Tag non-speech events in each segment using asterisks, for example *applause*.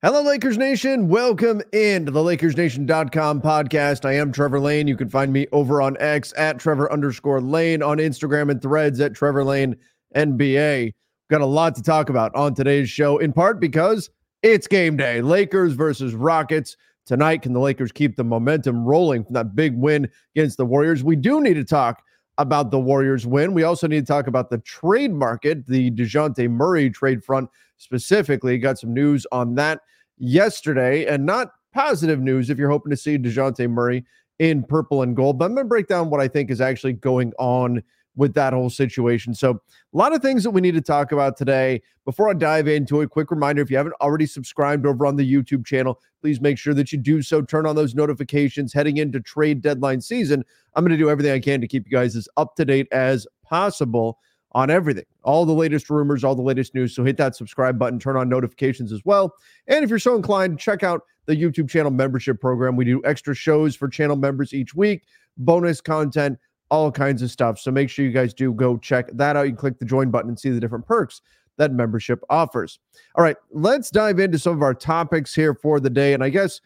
Hello, Lakers Nation. Welcome into the LakersNation.com podcast. I am Trevor Lane. You can find me over on X at Trevor underscore Lane, on Instagram and threads at Trevor Lane NBA. Got a lot to talk about on today's show, in part because it's game day. Lakers versus Rockets. Tonight, can the Lakers keep the momentum rolling from that big win against the Warriors? We do need to talk about the Warriors win. We also need to talk about the trade market, the DeJounte Murray trade front specifically. Got some news on that yesterday, and not positive news if you're hoping to see DeJounte Murray in purple and gold. But I'm going to break down what I think is actually going on with that whole situation. So, a lot of things that we need to talk about today. Before I dive into it, quick reminder if you haven't already subscribed over on the YouTube channel, please make sure that you do so. Turn on those notifications heading into trade deadline season. I'm going to do everything I can to keep you guys as up to date as possible on everything, all the latest rumors, all the latest news. So hit that subscribe button, turn on notifications as well. And if you're so inclined, check out the YouTube channel membership program. We do extra shows for channel members each week, bonus content, all kinds of stuff. So make sure you guys do go check that out. You click the join button and see the different perks that membership offers. All right, let's dive into some of our topics here for the day. And I guess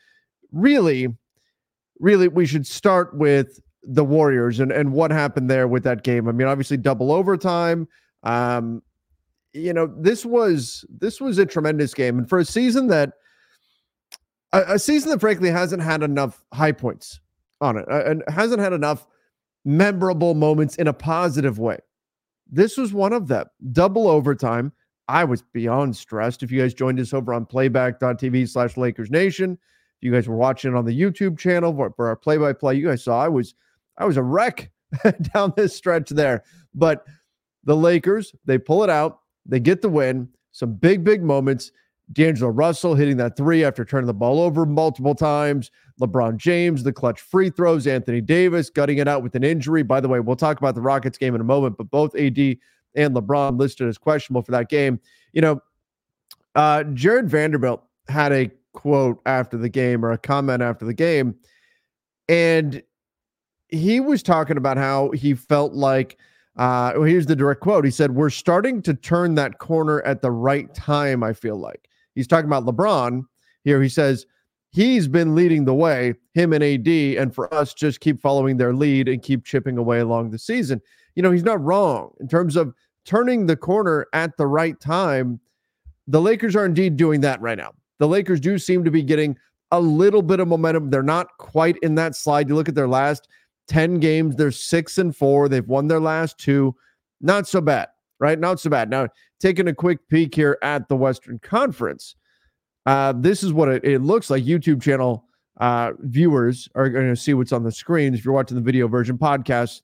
really, really, we should start with the Warriors and, and what happened there with that game. I mean, obviously double overtime. Um, you know, this was this was a tremendous game. And for a season that a, a season that frankly hasn't had enough high points on it uh, and hasn't had enough memorable moments in a positive way. This was one of them. Double overtime. I was beyond stressed. If you guys joined us over on playback.tv slash Lakers Nation, if you guys were watching on the YouTube channel for, for our play by play, you guys saw I was I was a wreck *laughs* down this stretch there. But the Lakers, they pull it out, they get the win, some big, big moments. D'Angelo Russell hitting that three after turning the ball over multiple times. LeBron James, the clutch free throws. Anthony Davis gutting it out with an injury. By the way, we'll talk about the Rockets game in a moment, but both AD and LeBron listed as questionable for that game. You know, uh, Jarred Vanderbilt had a quote after the game or a comment after the game. And he was talking about how he felt like uh well, here's the direct quote he said we're starting to turn that corner at the right time i feel like he's talking about lebron here he says he's been leading the way him and ad and for us just keep following their lead and keep chipping away along the season you know he's not wrong in terms of turning the corner at the right time the lakers are indeed doing that right now the lakers do seem to be getting a little bit of momentum they're not quite in that slide you look at their last 10 games. They're six and four. They've won their last two. Not so bad, right? Not so bad. Now, taking a quick peek here at the Western Conference, uh, this is what it, it looks like. YouTube channel uh, viewers are going to see what's on the screen. If you're watching the video version podcast,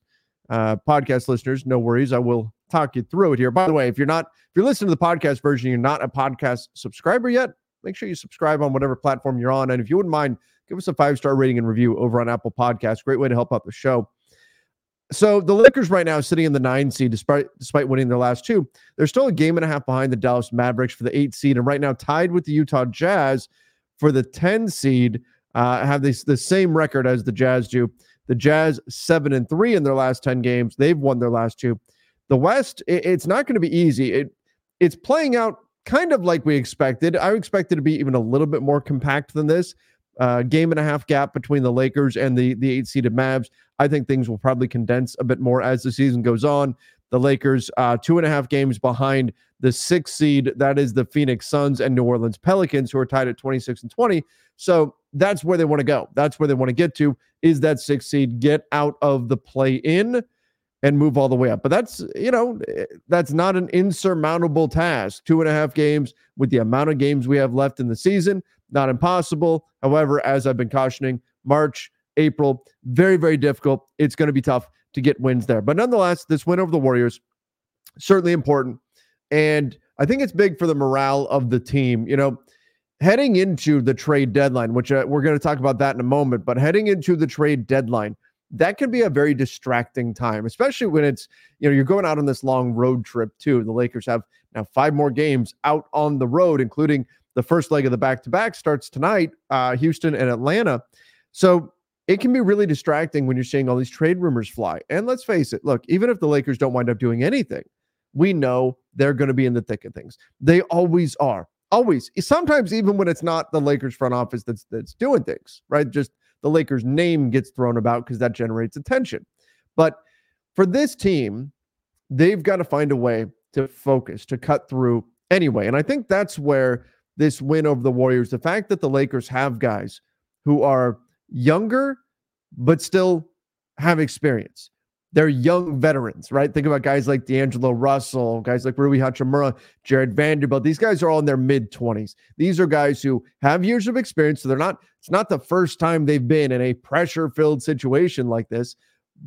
uh, podcast listeners, no worries. I will talk you through it here. By the way, if you're not, if you're listening to the podcast version, you're not a podcast subscriber yet, make sure you subscribe on whatever platform you're on. And if you wouldn't mind give us a five star rating and review over on Apple Podcasts. Great way to help out the show. So the Lakers right now sitting in the nine seed, despite despite winning their last two, they're still a game and a half behind the Dallas Mavericks for the eight seed, and right now tied with the Utah Jazz for the ten seed. Uh, have this the same record as the Jazz do. The Jazz seven and three in their last ten games. They've won their last two. The West, it, it's not going to be easy. It it's playing out kind of like we expected. I expected to be even a little bit more compact than this uh, game and a half gap between the Lakers and the the eight seeded Mavs. I think things will probably condense a bit more as the season goes on. The Lakers, uh, two and a half games behind the sixth seed. That is the Phoenix Suns and New Orleans Pelicans, who are tied at 26 and 20. So that's where they want to go. That's where they want to get to is that sixth seed, get out of the play in and move all the way up. But that's, you know, that's not an insurmountable task. Two and a half games with the amount of games we have left in the season, not impossible. However, as I've been cautioning, March, April, very, very difficult. It's going to be tough to get wins there. But nonetheless, this win over the Warriors, certainly important. And I think it's big for the morale of the team. You know, heading into the trade deadline, which uh, we're going to talk about that in a moment, but heading into the trade deadline, that can be a very distracting time, especially when it's, you know, you're going out on this long road trip too. The Lakers have now five more games out on the road, including the first leg of the back to back starts tonight, uh, Houston and Atlanta. So it can be really distracting when you're seeing all these trade rumors fly. And let's face it, look, even if the Lakers don't wind up doing anything, we know they're going to be in the thick of things. They always are. Always. Sometimes even when it's not the Lakers front office that's that's doing things, right? Just the Lakers name gets thrown about because that generates attention. But for this team, they've got to find a way to focus, to cut through anyway. And I think that's where this win over the Warriors, the fact that the Lakers have guys who are younger, but still have experience. They're young veterans, right? Think about guys like D'Angelo Russell, guys like Rui Hachimura, Jarred Vanderbilt. These guys are all in their mid 20s. These are guys who have years of experience. So they're not, it's not the first time they've been in a pressure filled situation like this,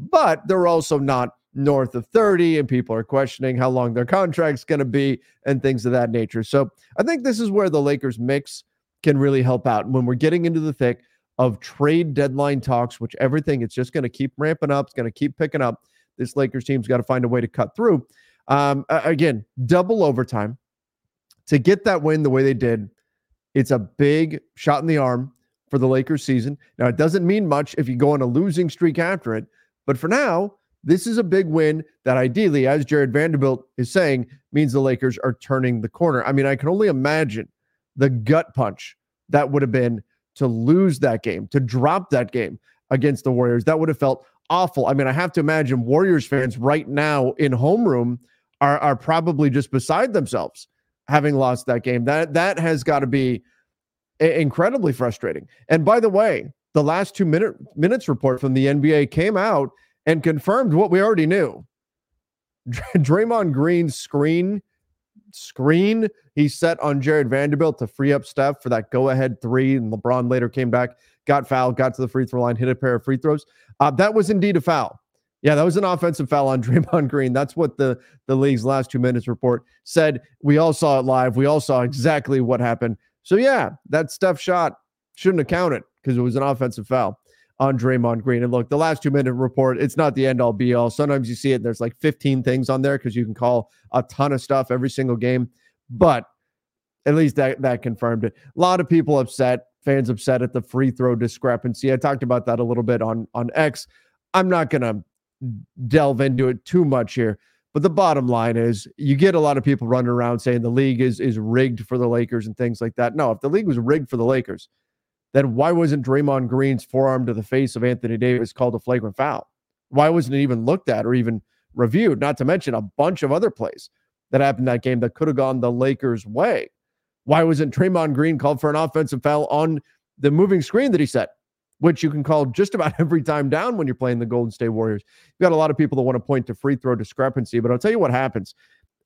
but they're also not north of 30 and people are questioning how long their contract's going to be and things of that nature. So I think this is where the Lakers mix can really help out. When we're getting into the thick, of trade deadline talks, which everything it's just going to keep ramping up. It's going to keep picking up. This Lakers team's got to find a way to cut through. Um, again, double overtime to get that win the way they did. It's a big shot in the arm for the Lakers season. Now, it doesn't mean much if you go on a losing streak after it, but for now, this is a big win that ideally, as Jarred Vanderbilt is saying, means the Lakers are turning the corner. I mean, I can only imagine the gut punch that would have been to lose that game, to drop that game against the Warriors. That would have felt awful. I mean, I have to imagine Warriors fans right now in homeroom are are probably just beside themselves having lost that game. That that has got to be incredibly frustrating. And by the way, the last 2 minute minutes report from the NBA came out and confirmed what we already knew. *laughs* Draymond Green's screen screen he set on Jarred Vanderbilt to free up Steph for that go ahead three. And LeBron later came back, got fouled, got to the free throw line, hit a pair of free throws. Uh, that was indeed a foul. Yeah, that was an offensive foul on *laughs* Draymond Green. That's what the, the league's last two minutes report said. We all saw it live. We all saw exactly what happened. So, yeah, that Steph shot shouldn't have counted because it was an offensive foul on Draymond Green. And look, the last two minute report, it's not the end all be all. Sometimes you see it, there's like 15 things on there because you can call a ton of stuff every single game. But at least that that confirmed it. A lot of people upset, fans upset at the free throw discrepancy. I talked about that a little bit on on X. I'm not gonna delve into it too much here. But the bottom line is you get a lot of people running around saying the league is is rigged for the Lakers and things like that. No, if the league was rigged for the Lakers, then why wasn't Draymond Green's forearm to the face of Anthony Davis called a flagrant foul? Why wasn't it even looked at or even reviewed? Not to mention a bunch of other plays that happened that game that could have gone the Lakers' way. Why wasn't Draymond Green called for an offensive foul on the moving screen that he set, which you can call just about *laughs* every time down when you're playing the Golden State Warriors? You've got a lot of people that want to point to free throw discrepancy, but I'll tell you what happens.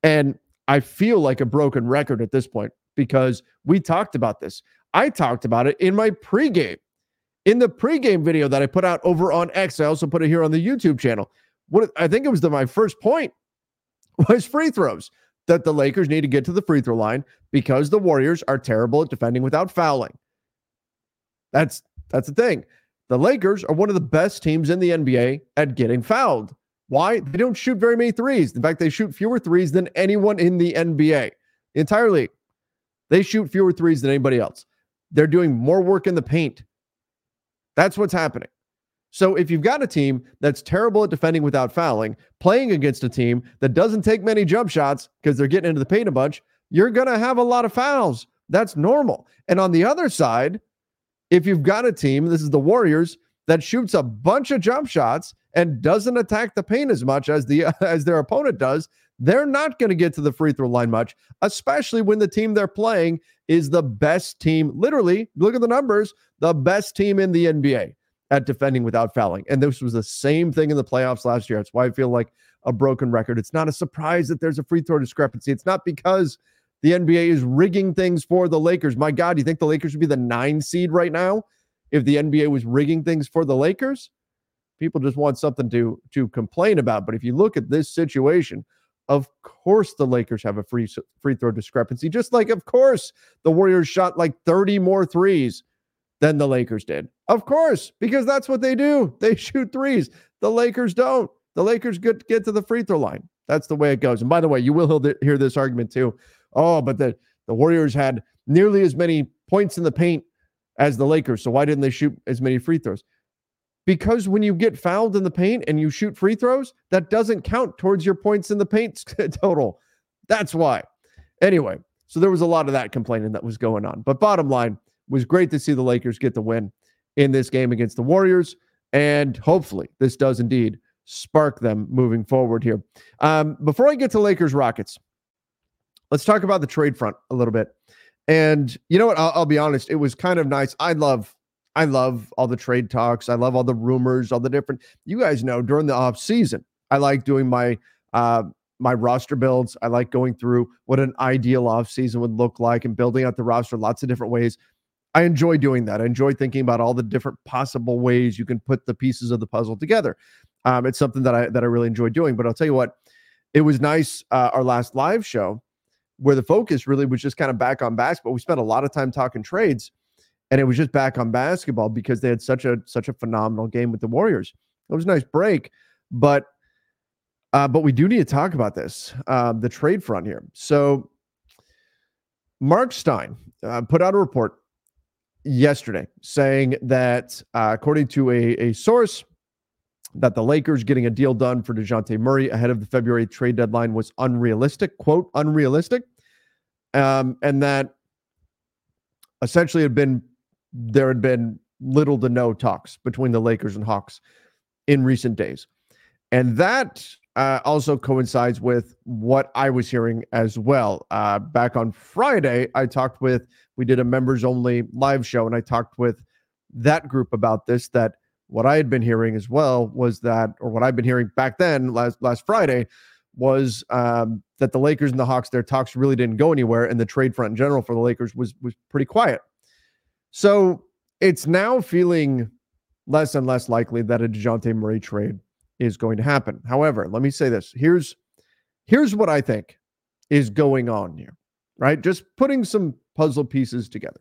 And I feel like a broken record at this point because we talked about this. I talked about it in my pregame. In the pregame video that I put out over on X, I also put it here on the YouTube channel. What I think it was the, my first point *laughs* was free throws that the Lakers need to get to the free throw line because the Warriors are terrible at defending without fouling. That's that's the thing. The Lakers are one of the best teams in the NBA at getting fouled. Why? They don't shoot very many threes. In fact, they shoot fewer threes than anyone in the NBA. The entire league. They shoot fewer threes than anybody else. They're doing more work in the paint. That's what's happening. So if you've got a team that's terrible at defending without fouling, playing against a team that doesn't take many jump shots because they're getting into the paint a bunch, you're going to have a lot of fouls. That's normal. And on the other side, if you've got a team, this is the Warriors, that shoots a bunch of jump shots and doesn't attack the paint as much as the *laughs* as their opponent does, they're not going to get to the free throw line much, especially when the team they're playing is the best team. Literally, look at the numbers, the best team in the NBA at defending without fouling. And this was the same thing in the playoffs last year. That's why I feel like a broken record. It's not a surprise that there's a free throw discrepancy. It's not because the NBA is rigging things for the Lakers. My God, you think the Lakers would be the nine seed right now if the NBA was rigging things for the Lakers? People just want something to to complain about. But if you look at this situation, of course the Lakers have a free free throw discrepancy. Just like of course the Warriors shot like 30 more threes than the Lakers did. Of course, because that's what they do. *laughs* They shoot threes. The Lakers don't. The Lakers get get to the free throw line. That's the way it goes. And by the way, you will hear this argument too. Oh, but the the Warriors had nearly as many points in the paint as the Lakers. So why didn't they shoot as many free throws? Because when you get fouled in the paint and you shoot free throws, that doesn't count towards your points in the paint *laughs* total. That's why. Anyway, so there was a lot of that complaining that was going on. But bottom line was great to see the Lakers get the win in this game against the Warriors. And hopefully, this does indeed spark them moving forward here. Um, before I get to Lakers Rockets, let's talk about the trade front a little bit. And you know what? I'll, I'll be honest. It was kind of nice. I love I love all the trade talks. I love all the rumors, all the different. You guys know during the off season, I like doing my uh, my roster builds. I like going through what an ideal off season would look like and building out the roster lots of different ways. I enjoy doing that. I enjoy thinking about all the different possible ways you can put the pieces of the puzzle together. Um, it's something that I that I really enjoy doing. But I'll tell you what, it was nice uh, our last live show where the focus really was just kind of back on basketball. We spent a lot of time talking trades and it was just back on basketball because they had such a such a phenomenal game with the Warriors. It was a nice break, but uh, but we do need to talk about this uh, the trade front here. So Marc Stein uh, put out a report yesterday saying that uh, according to a, a source that the Lakers getting a deal done for DeJounte Murray ahead of the February trade deadline was unrealistic, quote, unrealistic. Um, and that essentially had been there had been little to no talks between the Lakers and Hawks in recent days. And that uh, also coincides with what I was hearing as well. Uh, back on Friday, I talked with, we did a members only live show, and I talked with that group about this. That what I had been hearing as well was that, or what I've been hearing back then, last last Friday, was um, that the Lakers and the Hawks, their talks really didn't go anywhere, and the trade front in general for the Lakers was was pretty quiet. So it's now feeling less and less likely that a DeJounte Murray trade is going to happen. However, let me say this. Here's here's what I think is going on here, right? Just putting some puzzle pieces together.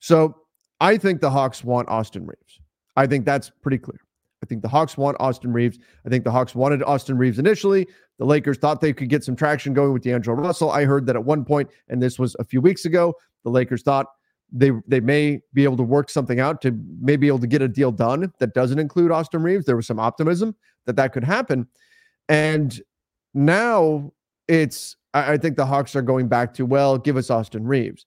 So I think the Hawks want Austin Reaves. I think that's pretty clear. I think the Hawks want Austin Reaves. I think the Hawks wanted Austin Reaves initially. The Lakers thought they could get some traction going with D'Angelo Russell. I heard that at one point, and this was a few weeks ago, the Lakers thought they they may be able to work something out to maybe be able to get a deal done that doesn't include Austin Reaves. There was some optimism that that could happen, and now it's I, I think the Hawks are going back to well, give us Austin Reaves.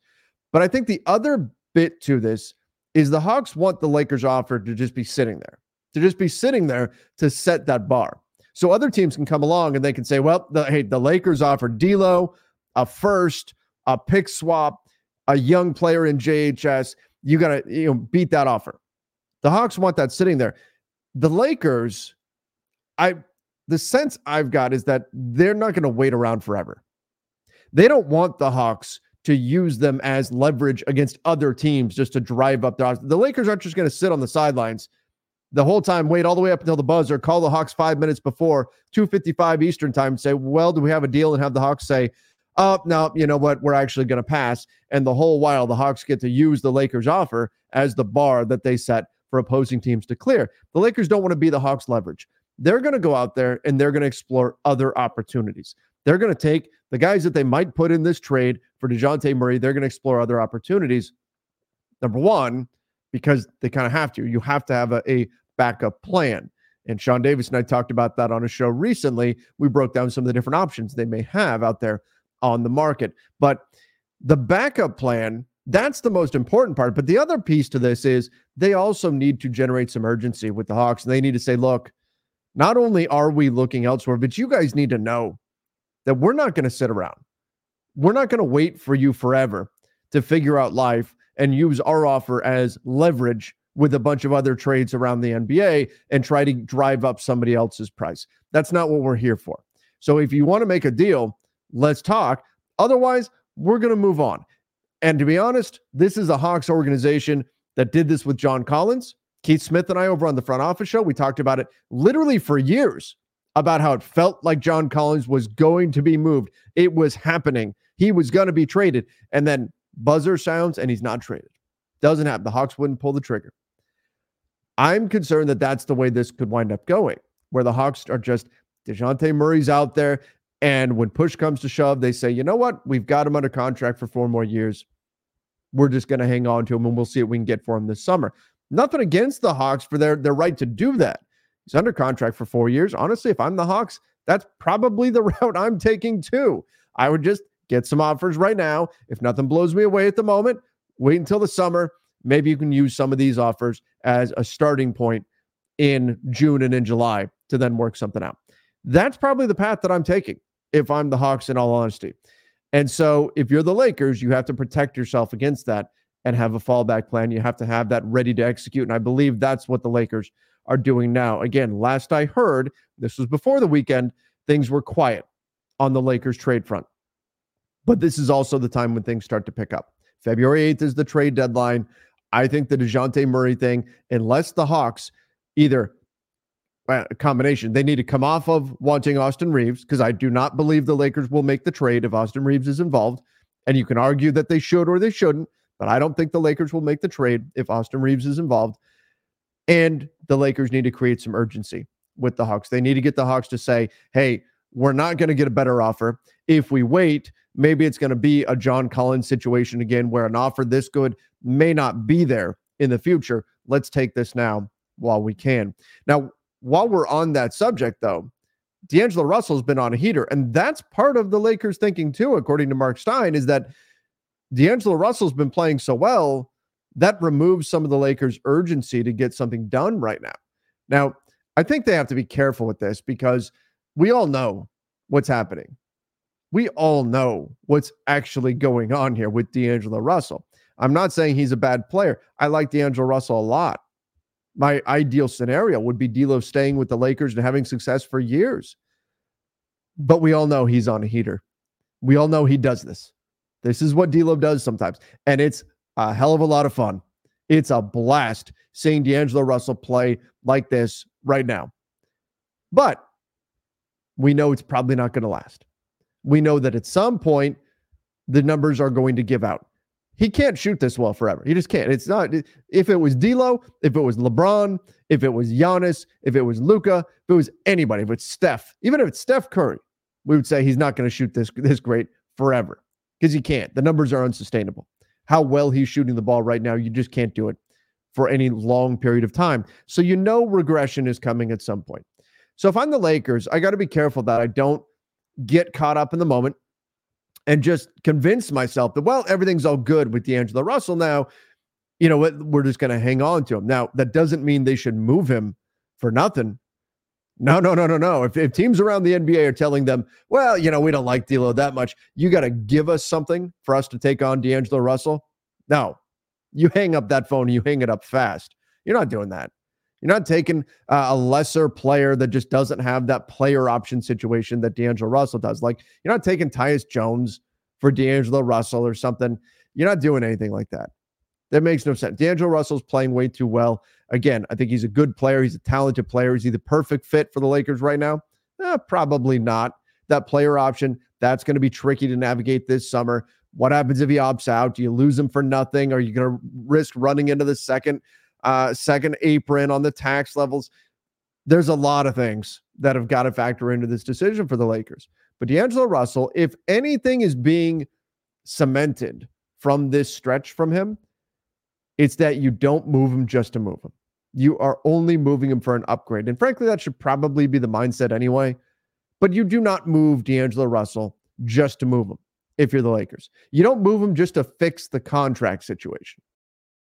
but I think the other bit to this is the Hawks want the Lakers offer to just be sitting there, to just be sitting there to set that bar. So other teams can come along and they can say, well, the, hey, the Lakers offered D'Lo a first, a pick swap, a young player in JHS, you got to you know beat that offer. The Hawks want that sitting there. The Lakers, I the sense I've got is that they're not going to wait around forever. They don't want the Hawks to use them as leverage against other teams just to drive up their. The Lakers aren't just going to sit on the sidelines the whole time, wait all the way up until the buzzer, call the Hawks five minutes before 2:55 Eastern time, say, "Well, do we have a deal?" and have the Hawks say, oh, no, you know what? We're actually going to pass. And the whole while, the Hawks get to use the Lakers' offer as the bar that they set for opposing teams to clear. The Lakers don't want to be the Hawks' leverage. They're going to go out there and they're going to explore other opportunities. They're going to take the guys that they might put in this trade for DeJounte Murray, they're going to explore other opportunities. Number one, because they kind of have to. You have to have a, a backup plan. And Sean Davis and I talked about that on a show recently. We broke down some of the different options they may have out there on the market. But the backup plan, that's the most important part. But the other piece to this is they also need to generate some urgency with the Hawks. And they need to say, look, not only are we looking elsewhere, but you guys need to know that we're not going to sit around. We're not going to wait for you forever to figure out life and use our offer as leverage with a bunch of other trades around the NBA and try to drive up somebody else's price. That's not what we're here for. So if you want to make a deal, let's talk. Otherwise, we're going to move on. And to be honest, this is a Hawks organization that did this with John Collins. Keith Smith and I over on the front office show, we talked about it literally for years about how it felt like John Collins was going to be moved. It was happening. He was going to be traded. And then buzzer sounds and he's not traded. Doesn't happen. The Hawks wouldn't pull the trigger. I'm concerned that that's the way this could wind up going, where the Hawks are just DeJounte Murray's out there. And when push comes to shove, they say, you know what? We've got him under contract for four more years. We're just going to hang on to him and we'll see what we can get for him this summer. Nothing against the Hawks for their, their right to do that. He's under contract for four years. Honestly, if I'm the Hawks, that's probably the *laughs* route I'm taking too. I would just get some offers right now. If nothing blows me away at the moment, wait until the summer. Maybe you can use some of these offers as a starting point in June and in July to then work something out. That's probably the path that I'm taking if I'm the Hawks, in all honesty. And so if you're the Lakers, you have to protect yourself against that and have a fallback plan. You have to have that ready to execute. And I believe that's what the Lakers are doing now. Again, last I heard, this was before the weekend, things were quiet on the Lakers trade front. But this is also the time when things start to pick up. February 8th is the trade deadline. I think the DeJounte Murray thing, unless the Hawks either combination, they need to come off of wanting Austin Reaves because I do not believe the Lakers will make the trade if Austin Reaves is involved. And you can argue that they should or they shouldn't, but I don't think the Lakers will make the trade if Austin Reaves is involved. And the Lakers need to create some urgency with the Hawks. They need to get the Hawks to say, hey, we're not going to get a better offer. If we wait, maybe it's going to be a John Collins situation again where an offer this good may not be there in the future. Let's take this now while we can. Now, while we're on that subject, though, D'Angelo Russell's been on a heater, and that's part of the Lakers' thinking too, according to Marc Stein, is that D'Angelo Russell's been playing so well that removes some of the Lakers' urgency to get something done right now. Now, I think they have to be careful with this because we all know what's happening. We all know what's actually going on here with D'Angelo Russell. I'm not saying he's a bad player. I like D'Angelo Russell a lot. My ideal scenario would be D'Lo staying with the Lakers and having success for years. But we all know he's on a heater. We all know he does this. This is what D'Lo does sometimes, and it's a hell of a lot of fun. It's a blast seeing D'Angelo Russell play like this right now. But we know it's probably not going to last. We know that at some point the numbers are going to give out. He can't shoot this well forever. He just can't. It's not. If it was D'Lo, if it was LeBron, if it was Giannis, if it was Luka, if it was anybody, if it's Steph, even if it's Steph Curry, we would say he's not going to shoot this this great forever because he can't. The numbers are unsustainable. How well he's shooting the ball right now, you just can't do it for any long period of time. So you know regression is coming at some point. So if I'm the Lakers, I got to be careful that I don't get caught up in the moment and just convince myself that, well, everything's all good with D'Angelo Russell now. You know what? We're just going to hang on to him. Now, that doesn't mean they should move him for nothing. No, no, no, no, no. If, if teams around the NBA are telling them, well, you know, we don't like D'Lo that much, you got to give us something for us to take on D'Angelo Russell. No, you hang up that phone, you hang it up fast. You're not doing that. You're not taking uh, a lesser player that just doesn't have that player option situation that D'Angelo Russell does. Like you're not taking Tyus Jones for D'Angelo Russell or something. You're not doing anything like that. That makes no sense. D'Angelo Russell's playing way too well. Again, I think he's a good player. He's a talented player. Is he the perfect fit for the Lakers right now? Eh, probably not. That player option, that's going to be tricky to navigate this summer. What happens if he opts out? Do you lose him for nothing? Are you going to risk running into the second uh, second apron on the tax levels. There's a lot of things that have got to factor into this decision for the Lakers. But D'Angelo Russell, if anything is being cemented from this stretch from him, it's that you don't move him just to move him. You are only moving him for an upgrade. And frankly, that should probably be the mindset anyway. But you do not move D'Angelo Russell just to move him if you're the Lakers. You don't move him just to fix the contract situation.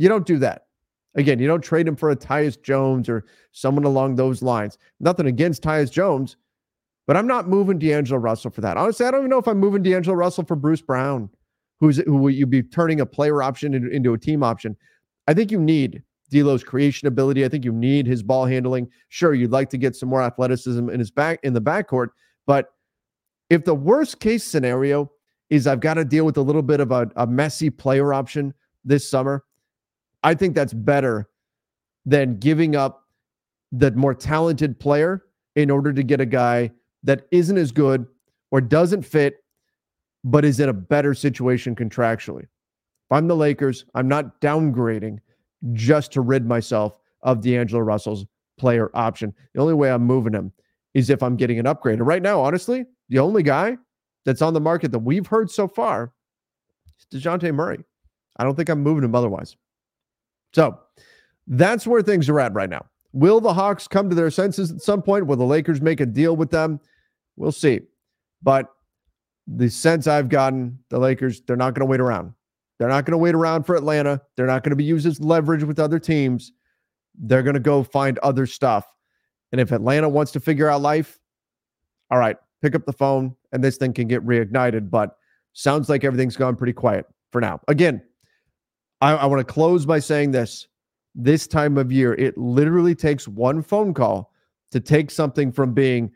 You don't do that. Again, you don't trade him for a Tyus Jones or someone along those lines. Nothing against Tyus Jones, but I'm not moving D'Angelo Russell for that. Honestly, I don't even know if I'm moving D'Angelo Russell for Bruce Brown, who's who will you be turning a player option into, into a team option. I think you need D'Lo's creation ability. I think you need his ball handling. Sure, you'd like to get some more athleticism in his back in the backcourt, but if the worst case scenario is I've got to deal with a little bit of a, a messy player option this summer, I think that's better than giving up the more talented player in order to get a guy that isn't as good or doesn't fit, but is in a better situation contractually. If I'm the Lakers, I'm not downgrading just to rid myself of D'Angelo Russell's player option. The only way I'm moving him is if I'm getting an upgrade. And right now, honestly, the only guy that's on the market that we've heard so far is DeJounte Murray. I don't think I'm moving him otherwise. So that's where things are at right now. Will the Hawks come to their senses at some point? Will the Lakers make a deal with them? We'll see. But the sense I've gotten, the Lakers, they're not going to wait around. They're not going to wait around for Atlanta. They're not going to be used as leverage with other teams. They're going to go find other stuff. And if Atlanta wants to figure out life, all right, pick up the phone and this thing can get reignited. But sounds like everything's gone pretty quiet for now. Again, I, I want to close by saying this. This time of year, it literally takes one phone call to take something from being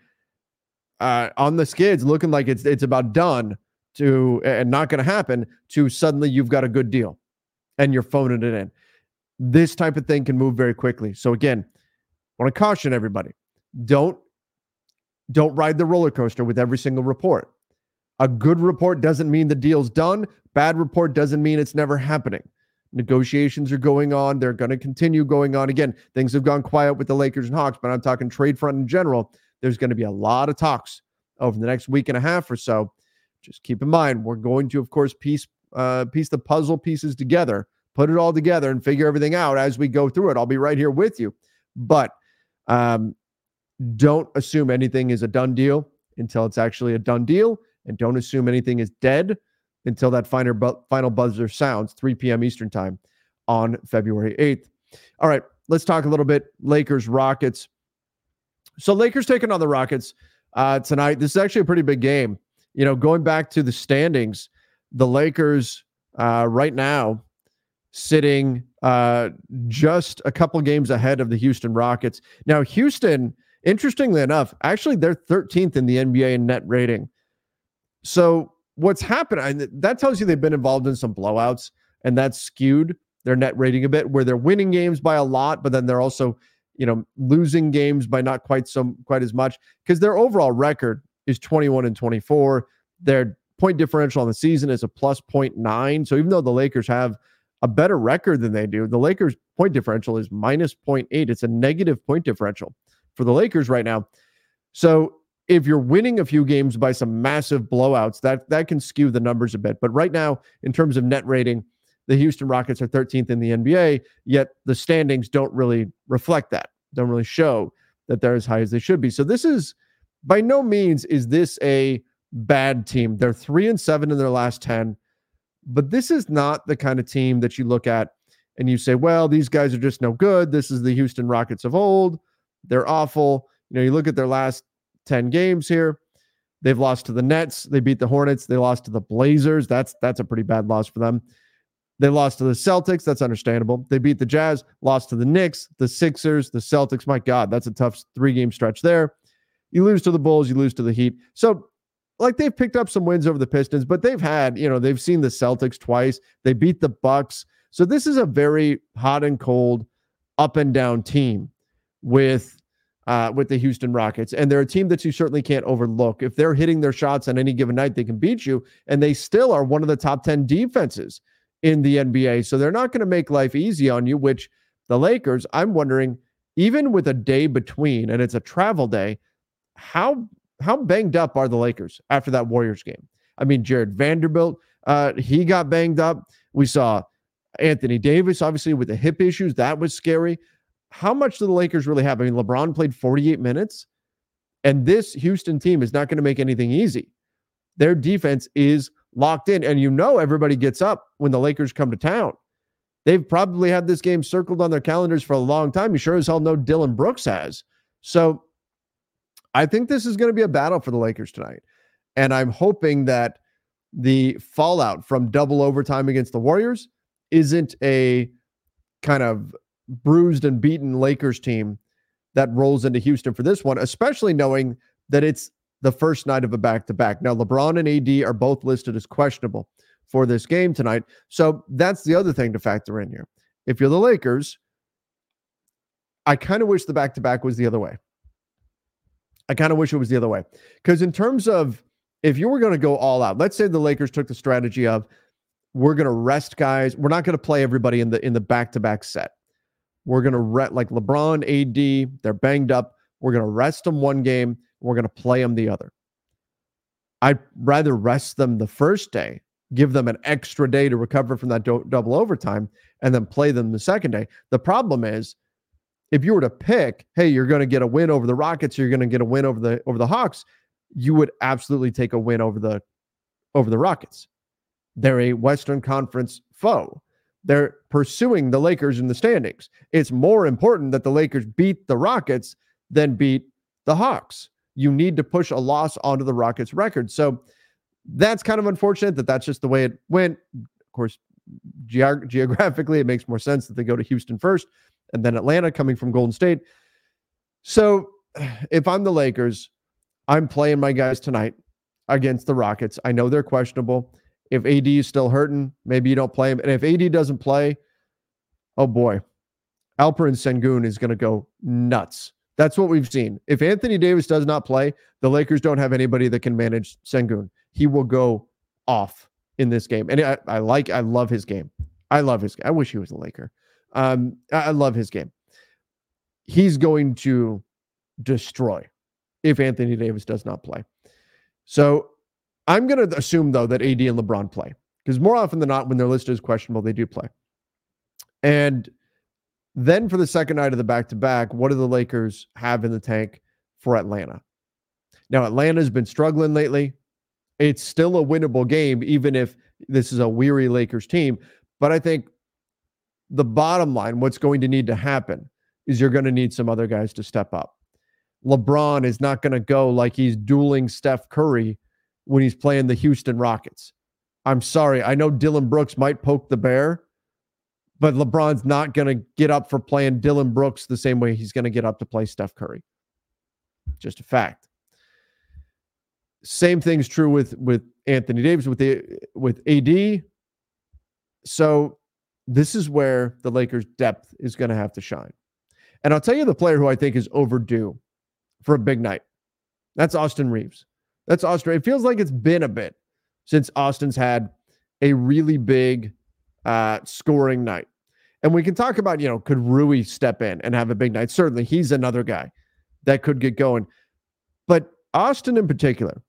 uh, on the skids, looking like it's it's about done to and not going to happen, to suddenly you've got a good deal, and you're phoning it in. This type of thing can move very quickly. So again, I want to caution everybody: don't don't ride the roller coaster with every single report. A good report doesn't mean the deal's done. Bad report doesn't mean it's never happening. Negotiations are going on. They're going to continue going on. Again, things have gone quiet with the Lakers and Hawks, but I'm talking trade front in general. There's going to be a lot of talks over the next week and a half or so. Just keep in mind, we're going to, of course, piece uh, piece the puzzle pieces together, put it all together, and figure everything out as we go through it. I'll be right here with you, but um, don't assume anything is a done deal until it's actually a done deal, and don't assume anything is dead until that final, bu- final buzzer sounds 3 p.m. Eastern time on February 8th. All right, let's talk a little bit Lakers Rockets. So Lakers taking on the Rockets uh, tonight. This is actually a pretty big game. You know, going back to the standings, the Lakers uh, right now sitting uh, just a couple games ahead of the Houston Rockets. Now, Houston, interestingly enough, actually they're 13th in the NBA in net rating. So what's happened, that tells you they've been involved in some blowouts, and that's skewed their net rating a bit, where they're winning games by a lot, but then they're also, you know, losing games by not quite some quite as much because their overall record is 21 and 24. Their point differential on the season is a plus 0.9. So even though the Lakers have a better record than they do, the Lakers point differential is minus 0.8. It's a negative point differential for the Lakers right now. So if you're winning a few games by some massive blowouts, that that can skew the numbers a bit. But right now, in terms of net rating, the Houston Rockets are 13th in the NBA, yet the standings don't really reflect that, don't really show that they're as high as they should be. So this is by no means is this a bad team. They're three and seven in their last 10, but this is not the kind of team that you look at and you say, well, these guys are just no good. This is the Houston Rockets of old. They're awful. You know, you look at their last 10 games here. They've lost to the Nets. They beat the Hornets. They lost to the Blazers. That's that's a pretty bad loss for them. They lost to the Celtics. That's understandable. They beat the Jazz, lost to the Knicks, the Sixers, the Celtics. My God, that's a tough three game stretch there. You lose to the Bulls, you lose to the Heat. So, like they've picked up some wins over the Pistons, but they've had, you know, they've seen the Celtics twice. They beat the Bucks. So this is a very hot and cold, up and down team with uh, with the Houston Rockets. And they're a team that you certainly can't overlook. If they're hitting their shots on any given night, they can beat you. And they still are one of the top 10 defenses in the NBA. So they're not going to make life easy on you, which the Lakers, I'm wondering, even with a day between and it's a travel day, how how banged up are the Lakers after that Warriors game? I mean, Jarred Vanderbilt, uh, he got banged up. We saw Anthony Davis, obviously, with the hip issues. That was scary how much do the Lakers really have? I mean, LeBron played 48 minutes, and this Houston team is not going to make anything easy. Their defense is locked in, and you know everybody gets up when the Lakers come to town. They've probably had this game circled on their calendars for a long time. You sure as hell know Dillon Brooks has. So I think this is going to be a battle for the Lakers tonight. And I'm hoping that the fallout from double overtime against the Warriors isn't a kind of bruised and beaten Lakers team that rolls into Houston for this one, especially knowing that it's the first night of a back to back. Now, LeBron and AD are both listed as questionable for this game tonight. So that's the other thing to factor in here. If you're the Lakers, I kind of wish the back to back was the other way. I kind of wish it was the other way. Because in terms of if you were going to go all out, let's say the Lakers took the strategy of we're going to rest guys, we're not going to play everybody in the in the back to back set. We're going to re- like LeBron, AD, they're banged up. We're going to rest them one game. We're going to play them the other. I'd rather rest them the first day, give them an extra day to recover from that do- double overtime, and then play them the second day. The problem is, if you were to pick, hey, you're going to get a win over the Rockets, you're going to get a win over the over the Hawks, you would absolutely take a win over the over the Rockets. They're a Western Conference foe. They're pursuing the Lakers in the standings. It's more important that the Lakers beat the Rockets than beat the Hawks. You need to push a loss onto the Rockets record. So that's kind of unfortunate that that's just the way it went. Of course, ge- geographically, it makes more sense that they go to Houston first and then Atlanta coming from Golden State. So *sighs* if I'm the Lakers, I'm playing my guys tonight against the Rockets. I know they're questionable. If AD is still hurting, maybe you don't play him. And if AD doesn't play, oh boy, Alperen Sengun is going to go nuts. That's what we've seen. If Anthony Davis does not play, the Lakers don't have anybody that can manage Sengun. He will go off in this game. And I, I like, I love his game. I love his. I wish he was a Laker. Um, I, I love his game. He's going to destroy if Anthony Davis does not play. So I'm going to assume, though, that AD and LeBron play because more often than not, when their list is questionable, they do play. And then for the second night of the back to back, what do the Lakers have in the tank for Atlanta? Now, Atlanta's been struggling lately. It's still a winnable game, even if this is a weary Lakers team. But I think the bottom line, what's going to need to happen is you're going to need some other guys to step up. LeBron is not going to go like he's dueling Steph Curry when he's playing the Houston Rockets. I'm sorry. I know Dillon Brooks might poke the bear, but LeBron's not going to get up for playing Dillon Brooks the same way he's going to get up to play Steph Curry. Just a fact. Same thing's true with with Anthony Davis with the with AD. So this is where the Lakers' depth is going to have to shine. And I'll tell you the player who I think is overdue for a big night. That's Austin Reaves. That's Austin. It feels like it's been a bit since Austin's had a really big uh, scoring night. And we can talk about, you know, could Rui step in and have a big night? Certainly, he's another guy that could get going. But Austin in particular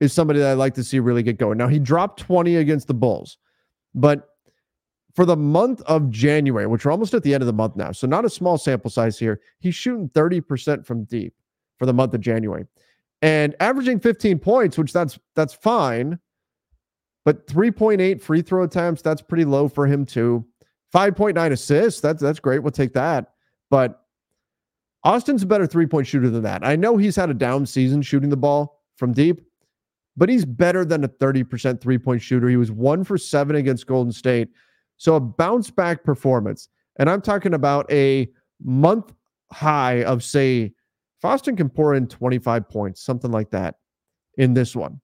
is somebody that I'd like to see really get going. Now, he dropped 20 against the Bulls, but for the month of January, which we're almost at the end of the month now, so not a small sample size here, he's shooting 30% from deep for the month of January and averaging 15 points, which that's that's fine. But 3.8 free throw attempts, that's pretty low for him too. 5.9 assists, that's that's great. We'll take that. But Austin's a better three-point shooter than that. I know he's had a down season shooting the ball from deep, but he's better than a 30% three-point shooter. He was one for seven against Golden State. So a bounce back performance. And I'm talking about a month high of, say, Austin can pour in 25 points, something like that in this one.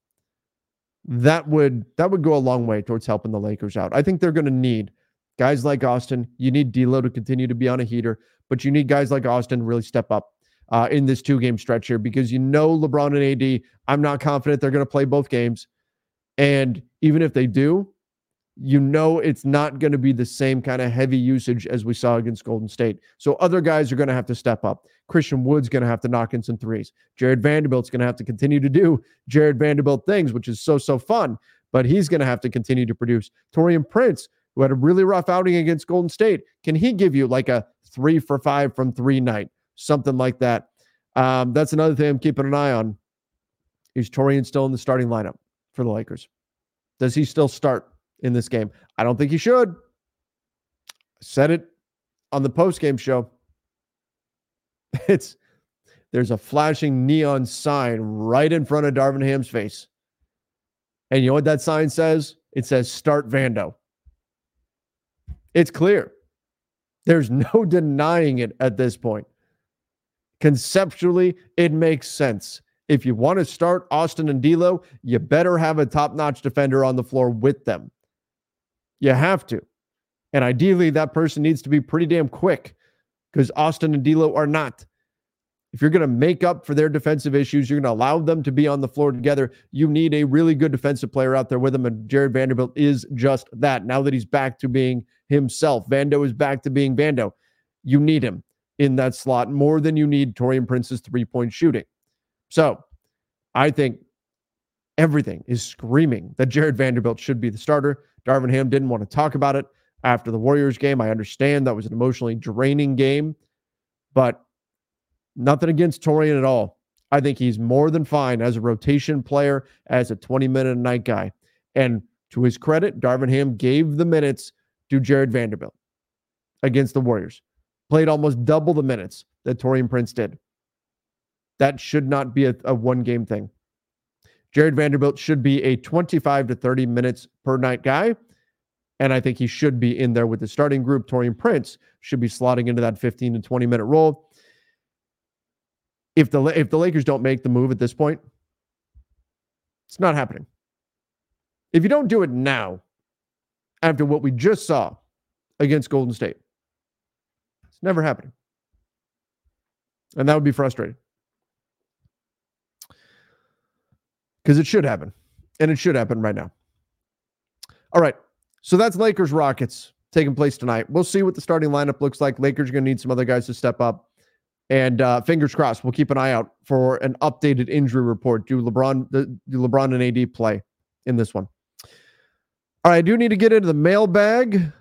That would that would go a long way towards helping the Lakers out. I think they're going to need guys like Austin. You need D'Lo to continue to be on a heater, but you need guys like Austin to really step up uh, in this two game stretch here because you know LeBron and AD. I'm not confident they're going to play both games, and even if they do, you know it's not going to be the same kind of heavy usage as we saw against Golden State. So other guys are going to have to step up. Christian Wood's going to have to knock in some threes. Jarred Vanderbilt's going to have to continue to do Jarred Vanderbilt things, which is so so fun. But he's going to have to continue to produce. Taurean Prince, who had a really rough outing against Golden State, can he give you like a three for five from three night, something like that? Um, that's another thing I'm keeping an eye on. Is Taurean still in the starting lineup for the Lakers? Does he still start? In this game. I don't think he should. said it on the post game show. *laughs* It's there's a flashing neon sign right in front of Darvin Ham's face. And you know what that sign says? It says start Vando. It's clear. There's *laughs* no denying it at this point. Conceptually, it makes sense. If you want to start Austin and D'Lo, you better have a top-notch defender on the floor with them. You have to. And ideally, that person needs to be pretty damn quick because Austin and D'Lo are not. If you're going to make up for their defensive issues, you're going to allow them to be on the floor together. You need a really good defensive player out there with them. And Jarred Vanderbilt is just that. Now that he's back to being himself, Vando is back to being Vando. You need him in that slot more than you need Taurean Prince's three point shooting. So I think everything is screaming that Jarred Vanderbilt should be the starter. Darvin Ham didn't want to talk about it after the Warriors game. I understand that was an emotionally draining game, but nothing against Taurean at all. I think he's more than fine as a rotation player, as a 20 minute a night guy. And to his credit, Darvin Ham gave the minutes to Jarred Vanderbilt against the Warriors. Played almost double the minutes that Taurean Prince did. That should not be a, a one game thing. Jarred Vanderbilt should be a 25 to 30 minutes per night guy. And I think he should be in there with the starting group. Taurean Prince should be slotting into that 15 to 20 minute role. If the if the Lakers don't make the move at this point, it's not happening. If you don't do it now, after what we just saw against Golden State, it's never happening. And that would be frustrating. Because it should happen. And it should happen right now. All right. So that's Lakers Rockets taking place tonight. We'll see what the starting lineup looks like. Lakers are going to need some other guys to step up. And uh, fingers crossed, we'll keep an eye out for an updated injury report. Do LeBron, do LeBron and AD play in this one? All right, I do need to get into the mailbag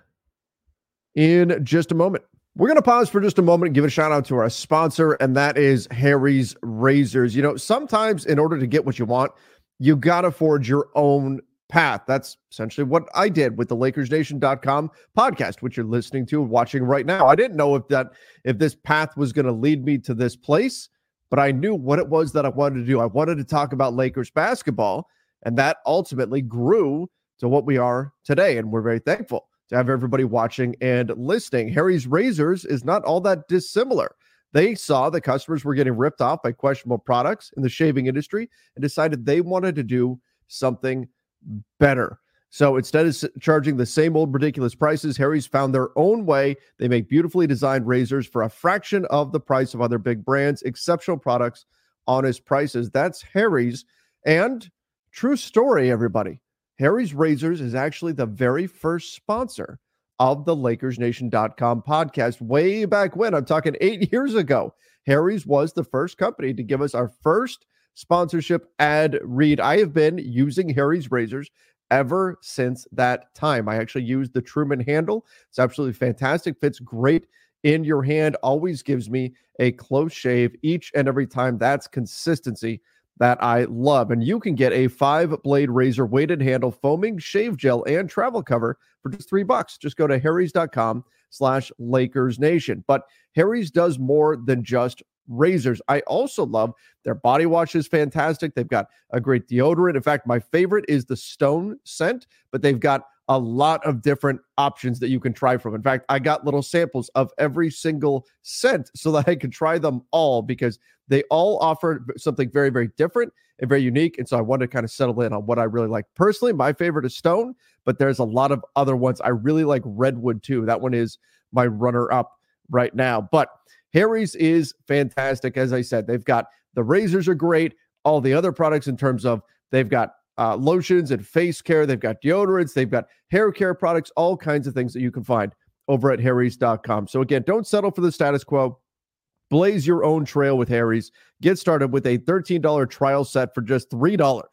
in just a moment. We're going to pause for just a moment and give a shout out to our sponsor, and that is Harry's Razors. You know, sometimes in order to get what you want, you got to forge your own path. That's essentially what I did with the LakersNation.com podcast, which you're listening to and watching right now. I didn't know if that if this path was going to lead me to this place, but I knew what it was that I wanted to do. I wanted to talk about Lakers basketball, and that ultimately grew to what we are today, and we're very thankful to have everybody watching and listening. Harry's Razors is not all that dissimilar. They saw that customers were getting ripped off by questionable products in the shaving industry and decided they wanted to do something better. So instead of charging the same old ridiculous prices, Harry's found their own way. They make beautifully designed razors for a fraction of the price of other big brands, exceptional products, honest prices. That's Harry's. And true story, everybody. Harry's Razors is actually the very first sponsor of the LakersNation.com podcast way back when. I'm talking eight *laughs* years ago. Harry's was the first company to give us our first sponsorship ad read. I have been using Harry's Razors ever since that time. I actually use the Truman handle. It's absolutely fantastic, fits great in your hand, always gives me a close shave each and every time. That's consistency that I love. And you can get a five blade razor weighted handle, foaming shave gel, and travel cover for just three bucks. Just go to harrys.com slash Lakers Nation. But Harry's does more than just razors. I also love their body wash is fantastic. They've got a great deodorant. In fact, my favorite is the stone scent, but they've got a lot of different options that you can try from. In fact, I got little samples of every single scent so that I could try them all because they all offer something very, very different and very unique. And so I wanted to kind of settle in on what I really like. Personally, my favorite is Stone, but there's a lot of other ones. I really like Redwood too. That one is my runner up right now. But Harry's is fantastic. As I said, they've got the razors are great. All the other products in terms of they've got uh, lotions and face care. They've got deodorants, they've got hair care products, all kinds of things that you can find over at harrys.com. So, again, don't settle for the status quo. Blaze your own trail with Harry's. Get started with a $13 trial set for just $3.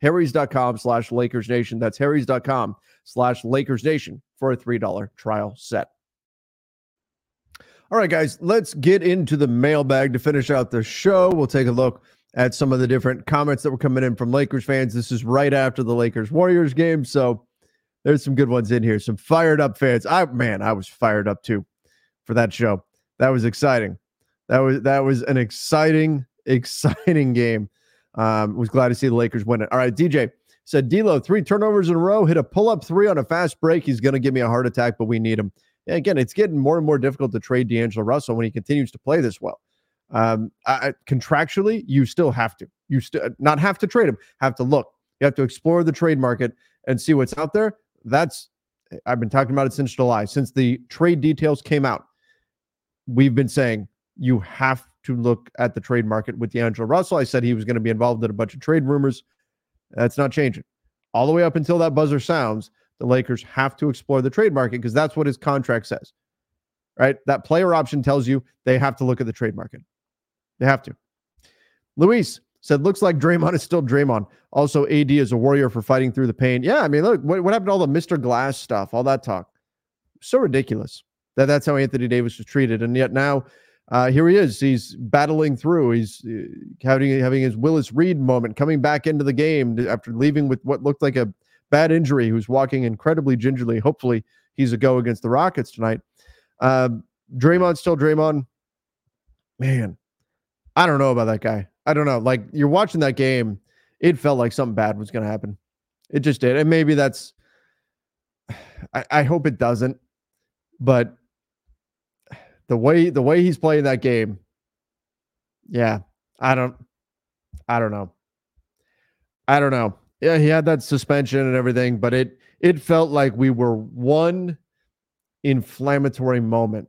Harry's.com slash Lakers Nation. That's Harry's.com slash Lakers Nation for a $3 trial set. All right, guys, let's get into the mailbag to finish out the show. We'll take a look at some of the different comments that were coming in from Lakers fans. This is right after the Lakers Warriors game, so there's some good ones in here. Some fired up fans. I man, I was fired up too for that show. That was exciting. That was that was an exciting, *laughs* exciting game. Um, was glad to see the Lakers win it. All right, DJ said D'Lo three turnovers in a row, hit a pull up three on a fast break. He's going to give me a heart attack, but we need him. And again, it's getting more and more difficult to trade D'Angelo Russell when he continues to play this well. Um, I, contractually, you still have to. You still not have to trade him. Have to look. You have to explore the trade market and see what's out there. That's I've been talking about it since July, since the trade details came out. We've been saying you have to look at the trade market with D'Angelo Russell. I said he was going to be involved in a bunch of trade rumors. That's not changing. All the way up until that buzzer sounds, the Lakers have to explore the trade market because that's what his contract says. Right? That player option tells you they have to look at the trade market. They have to. Luis said, looks like Draymond is still Draymond. Also, AD is a warrior for fighting through the pain. Yeah, I mean, look, what, what happened to all the Mr. Glass stuff, all that talk? So ridiculous that that's how Anthony Davis was treated. And yet now, uh, here he is. He's battling through. He's uh, having, having his Willis Reed moment, coming back into the game after leaving with what looked like a bad injury. Was walking incredibly gingerly. Hopefully, he's a go against the Rockets tonight. Uh, Draymond still Draymond. Man, I don't know about that guy. I don't know. Like you're watching that game, it felt like something bad was going to happen. It just did. And maybe that's, *sighs* I, I hope it doesn't, but the way, the way he's playing that game, yeah, I don't, I don't know. I don't know. Yeah, he had that suspension and everything, but it, it felt like we were one inflammatory moment.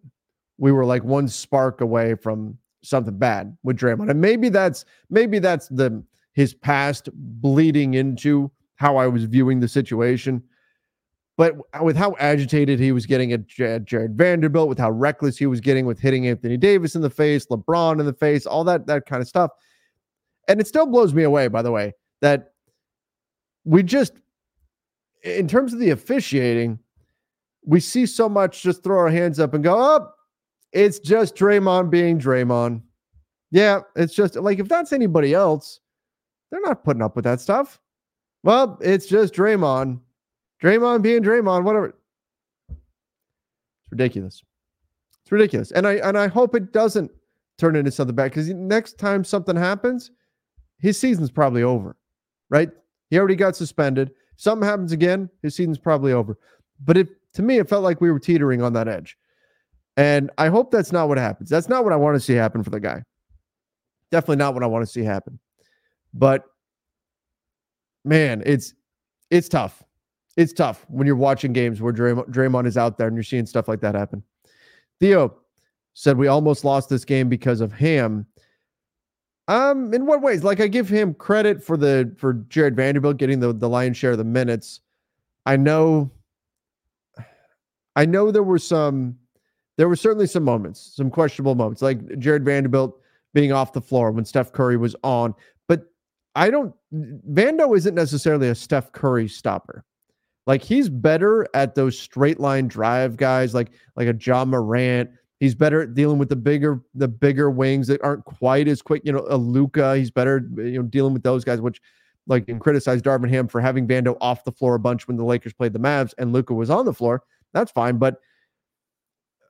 We were like one spark away from something bad with Draymond. And maybe that's maybe that's the his past bleeding into how I was viewing the situation. But with how agitated he was getting at Jarred Vanderbilt, with how reckless he was getting with hitting Anthony Davis in the face, LeBron in the face, all that that kind of stuff. And it still blows me away, by the way, that we just in terms of the officiating, we see so much just throw our hands up and go, up. Oh, it's just Draymond being Draymond. Yeah, it's just like if that's anybody else, they're not putting up with that stuff. Well, it's just Draymond. Draymond being Draymond, whatever. It's ridiculous. It's ridiculous. And I and I hope it doesn't turn into something bad because next time something happens, his season's probably over. Right? He already got suspended. Something happens again, his season's probably over. But it to me, it felt like we were teetering on that edge. And I hope that's not what happens. That's not what I want to see happen for the guy. Definitely not what I want to see happen. But man, it's it's tough. It's tough when you're watching games where Draymond, is out there and you're seeing stuff like that happen. Theo said we almost lost this game because of him. Um, in what ways? Like I give him credit for the for Jarred Vanderbilt getting the the lion's share of the minutes. I know I know there were some there were certainly some moments, some questionable moments, like Jarred Vanderbilt being off the floor when Steph Curry was on. But I don't, Vando isn't necessarily a Steph Curry stopper. Like he's better at those straight line drive guys, like like a Ja Morant. He's better at dealing with the bigger the bigger wings that aren't quite as quick. You know, a Luka. He's better, you know, dealing with those guys. Which, like, can criticize Darvin Ham for having Vando off the floor a bunch when the Lakers played the Mavs and Luka was on the floor. That's fine, but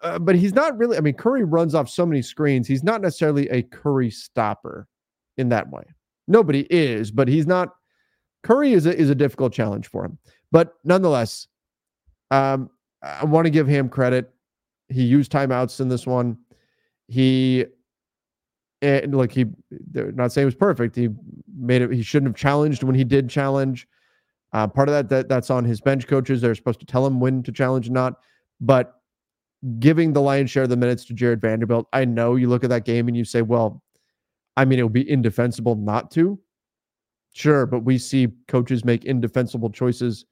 uh, but he's not really. I mean, Curry runs off so many screens. He's not necessarily a Curry stopper in that way. Nobody is, but he's not. Curry is a, is a difficult challenge for him. But nonetheless, Um, I want to give him credit. He used timeouts in this one. He and like he they're not saying it was perfect. He made it he shouldn't have challenged when he did challenge. Uh, part of that, that that's on his bench coaches. They're supposed to tell him when to challenge and not. But giving the lion's share of the minutes to Jarred Vanderbilt, I know you look at that game and you say, well, I mean, it would be indefensible not to. Sure, but we see coaches make indefensible choices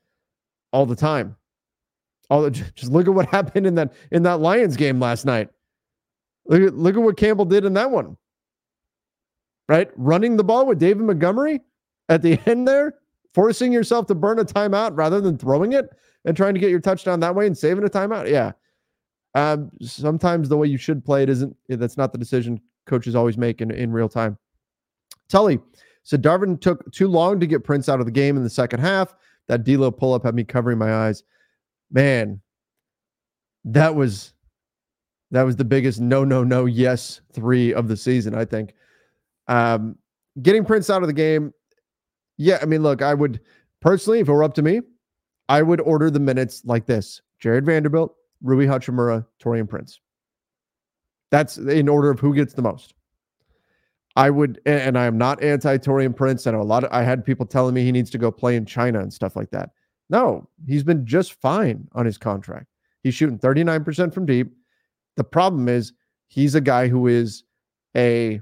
all the time. All the, *laughs* just look at what happened in that in that Lions game last night. Look at look at what Campbell did in that one. Right, running the ball with David Montgomery at the *laughs* end there, forcing yourself to burn a timeout rather than throwing it and trying to get your touchdown that way and saving a timeout. Yeah, um, sometimes the way you should play it isn't. That's not the decision coaches always make in in real time. Tully said Darvin took too long to get Prince out of the game in the second half. That D'Lo pull up had me covering my eyes. Man, that was that was the biggest no, no, no, yes three of the season. I think. Um, getting Prince out of the game. Yeah, I mean, look, I would personally, if it were up to me, I would order the minutes like this: Jarred Vanderbilt, Rui Hachimura, Taurean Prince. That's in order of who gets the most. I would, and I am not anti Taurean Prince. I know a lot of, I had people telling me he needs to go play in China and stuff like that. No, he's been just fine on his contract. He's shooting 39% from deep. The problem is he's a guy who is a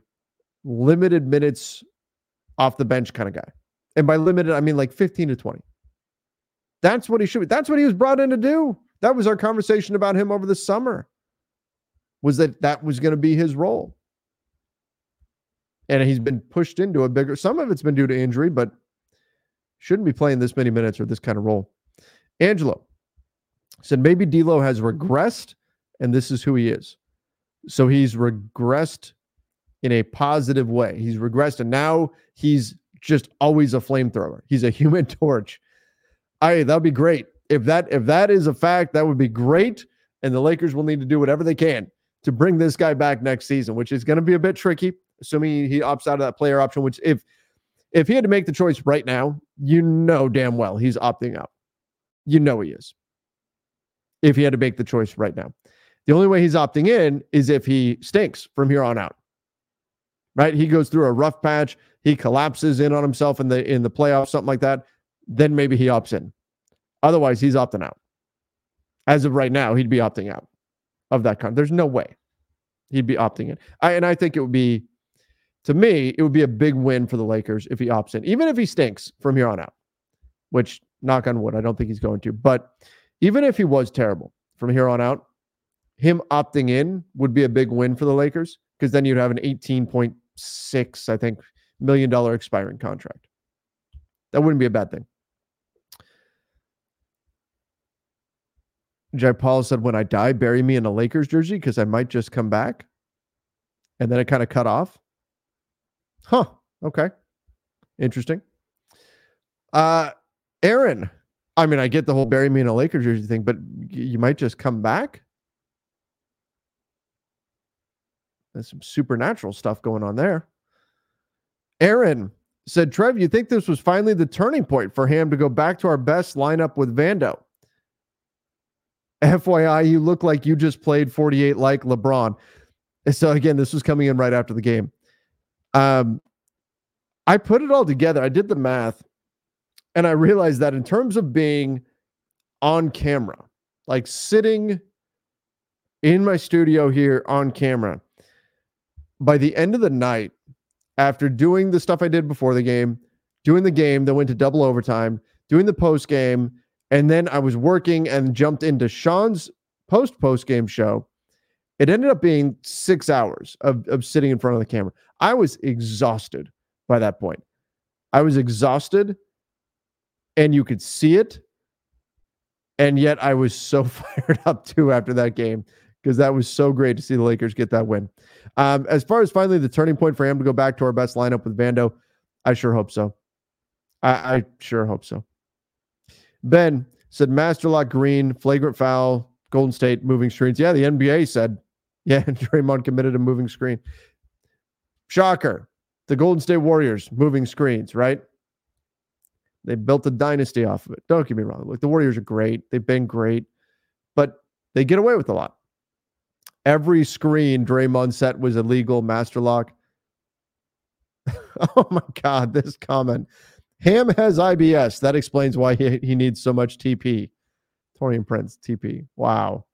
limited minutes off the bench kind of guy. And by limited, I mean like 15 to 20. That's what he should be. That's what he was brought in to do. That was our conversation about him over the summer. Was that that was going to be his role? And he's been pushed into a bigger. Some of it's been due to injury, but shouldn't be playing this many minutes or this kind of role. Angelo said maybe D'Lo has regressed, and this is who he is. So he's regressed in a positive way. He's regressed, and now he's just always a flamethrower. He's a *laughs* human torch. I that'd be great if that if that is a fact, that would be great. And the Lakers will need to do whatever they can to bring this guy back next season, which is going to be a bit tricky, assuming he opts out of that player option. Which if if he had to make the choice right now, you know damn well he's opting out. You know he is. If he had to make the choice right now. The only way he's opting in is if he stinks from here on out. Right? He goes through a rough patch, he collapses in on himself in the in the playoffs, something like that. Then maybe he opts in. Otherwise, he's opting out. As of right now, he'd be opting out of that contract. There's no way he'd be opting in. I, and I think it would be, to me, it would be a big win for the Lakers if he opts in, even if he stinks from here on out. Which, knock on wood, I don't think he's going to. But even if he was terrible from here on out, him opting in would be a big win for the Lakers because then you'd have an 18.6, I think, million dollar expiring contract. That wouldn't be a bad thing. Jay Paul said, When I die, bury me in a Lakers jersey because I might just come back. And then it kind of cut off. Huh. Okay. Interesting. Uh Aaron, I mean, I get the whole bury me in a Lakers jersey thing, but you might just come back. There's some supernatural stuff going on there. Aaron said, Trev, you think this was finally the turning point for him to go back to our best lineup with Vando? FYI, you look like you just played 48 like LeBron. So again, this was coming in right after the game. Um, I put it all together. I did the math, and I realized that in terms of being on camera, like sitting in my studio here on camera, by the end of the night, after doing the stuff I did before the game, doing the game that went to double overtime, doing the post game, and then I was working and jumped into Sean's post post game show. It ended up being six hours of, of sitting in front of the camera. I was exhausted by that point. I was exhausted and you could see it. And yet I was so *laughs* fired up too after that game because that was so great to see the Lakers get that win. Um, as far as finally the turning point for him to go back to our best lineup with Vando, I sure hope so. I, I sure hope so. Ben said Masterlock Green, flagrant foul, Golden State moving screens. Yeah, the NBA said, *laughs* yeah, Draymond committed a moving screen. Shocker. The Golden State Warriors moving screens, right? They built a dynasty off of it. Don't get me wrong. Look, the Warriors are great. They've been great, but they get away with a lot. Every screen Draymond set was illegal, master lock. *laughs* oh my God, this comment. Ham has IBS. That explains why he, he needs so much TP. Taurean Prince, TP. Wow.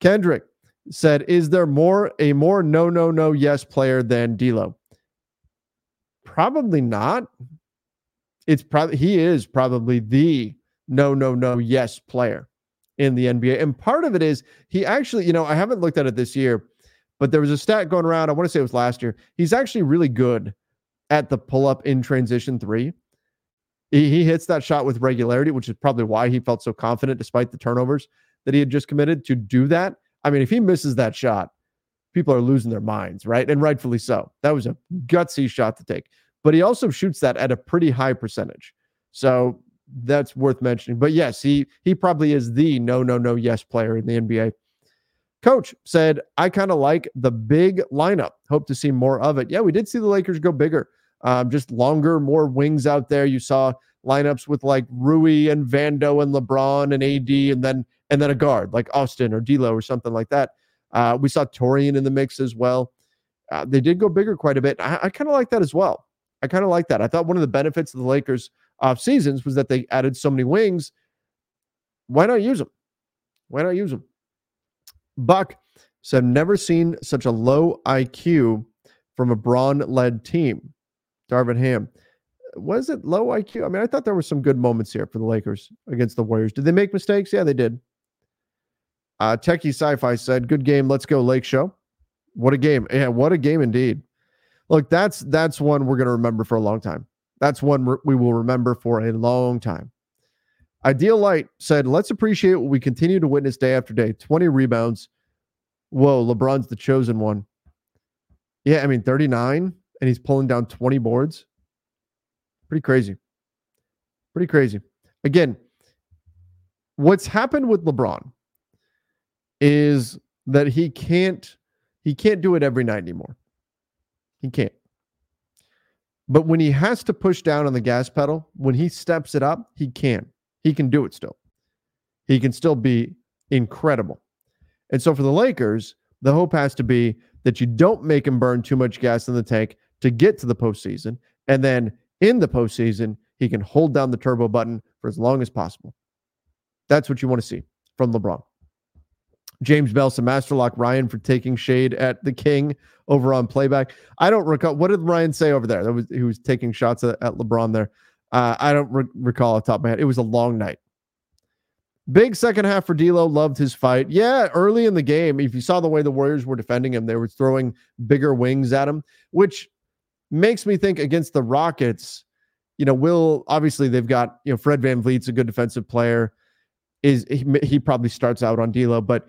Kendrick said, Is there more a more no, no, no, yes player than D'Lo? Probably not. It's probably he is probably the no, no, no, yes player in the NBA. And part of it is he actually, you know, I haven't looked at it this year, but there was a stat going around. I want to say it was last year. He's actually really good at the pull up in transition three. He, he hits that shot with regularity, which is probably why he felt so confident despite the turnovers that he had just committed to do that. I mean, if he misses that shot, people are losing their minds, right? And rightfully so. That was a gutsy shot to take. But he also shoots that at a pretty high percentage. So that's worth mentioning. But yes, he he probably is the no, no, no, yes player in the NBA. Coach said, I kind of like the big lineup. Hope to see more of it. Yeah, we did see the Lakers go bigger, um, just longer, more wings out there. You saw lineups with like Rui and Vando and LeBron and AD, and then and then a guard like Austin or D'Lo or something like that. Uh, we saw Taurean in the mix as well. Uh, they did go bigger quite a bit. I, I kind of like that as well. I kind of like that. I thought one of the benefits of the Lakers off seasons was that they added so many wings. Why not use them? Why not use them? Buck said, never seen such a low IQ from a Bron led team. Darvin Ham. Was it low IQ? I mean, I thought there were some good moments here for the Lakers against the Warriors. Did they make mistakes? Yeah, they did. Uh, Techie Sci Fi said, Good game. Let's go, Lake Show. What a game. Yeah, what a game indeed. Look, that's that's one we're going to remember for a long time. That's one we will remember for a long time. Ideal Light said, let's appreciate what we continue to witness day after day 20 rebounds. Whoa, LeBron's the chosen one. Yeah, I mean, 39, and he's pulling down 20 boards. Pretty crazy. Pretty crazy. Again, what's happened with LeBron is that he can't he can't do it every night anymore. He can't. But when he has to push down on the gas pedal, when he steps it up, he can. He can do it still. He can still be incredible. And so for the Lakers, the hope has to be that you don't make him burn too much gas in the tank to get to the postseason. And then in the postseason, he can hold down the turbo button for as long as possible. That's what you want to see from LeBron. James Belson, Masterlock Ryan for taking shade at the King over on playback. I don't recall. What did Ryan say over there? That was he was taking shots at, at LeBron there. Uh, I don't re- recall off the top of my head. It was a long night. Big second half for D'Lo. Loved his fight. Yeah, early in the game, if you saw the way the Warriors were defending him, they were throwing bigger wings at him, which makes me think against the Rockets. You know, will obviously they've got you know Fred Van VanVleet's a good defensive player. Is he, he probably starts out on D'Lo, but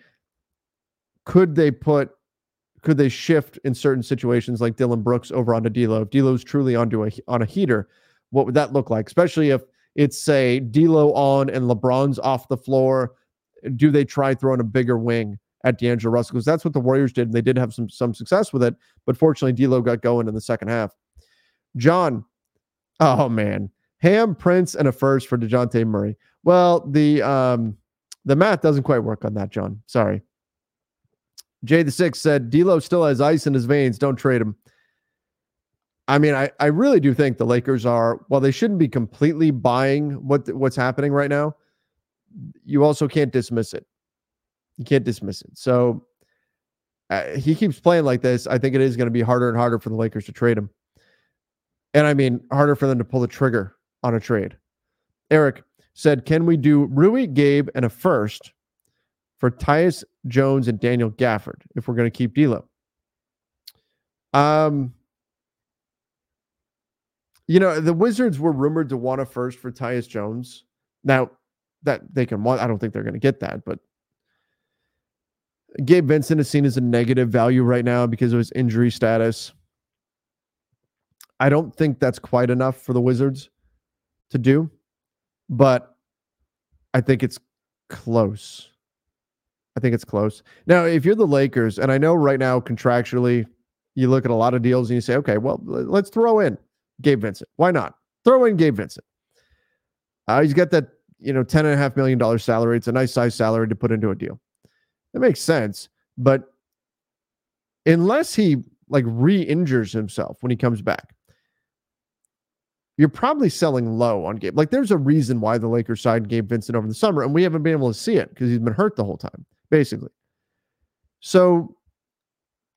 could they put could they shift in certain situations like Dillon Brooks over onto D'Lo? If D'Lo's truly onto a on a heater, what would that look like? Especially if it's say D'Lo on and LeBron's off the floor. Do they try throwing a bigger wing at D'Angelo Russell? Because that's what the Warriors did, and they did have some some success with it. But fortunately, D'Lo got going in the second half. John, oh man, Ham Prince and a first for Dejounte Murray. Well, the um the math doesn't quite work on that, John. Sorry. Jay the Six said, D'Lo still has ice in his veins. Don't trade him. I mean, I, I really do think the Lakers are, while they shouldn't be completely buying what what's happening right now, you also can't dismiss it. You can't dismiss it. So uh, he keeps playing like this. I think it is going to be harder and harder for the Lakers to trade him. And I mean, harder for them to pull the trigger on a trade. Eric said, Can we do Rui, Gabe, and a first for Tyus Jones and Daniel Gafford if we're going to keep D'Lo. Um, you know, the Wizards were rumored to want a first for Tyus Jones. Now that they can want, I don't think they're going to get that, but Gabe Vincent is seen as a negative value right now because of his injury status. I don't think that's quite enough for the Wizards to do, but I think it's close. I think it's close. Now, if you're the Lakers, and I know right now contractually, you look at a lot of deals and you say, okay, well, let's throw in Gabe Vincent. Why not? Throw in Gabe Vincent. Uh, he's got that, you know, ten and a half million dollar salary. It's a nice size salary to put into a deal. It makes sense, but unless he like re-injures himself when he comes back, you're probably selling low on Gabe. Like there's a reason why the Lakers signed Gabe Vincent over the summer, and we haven't been able to see it because he's been hurt the whole time, basically. So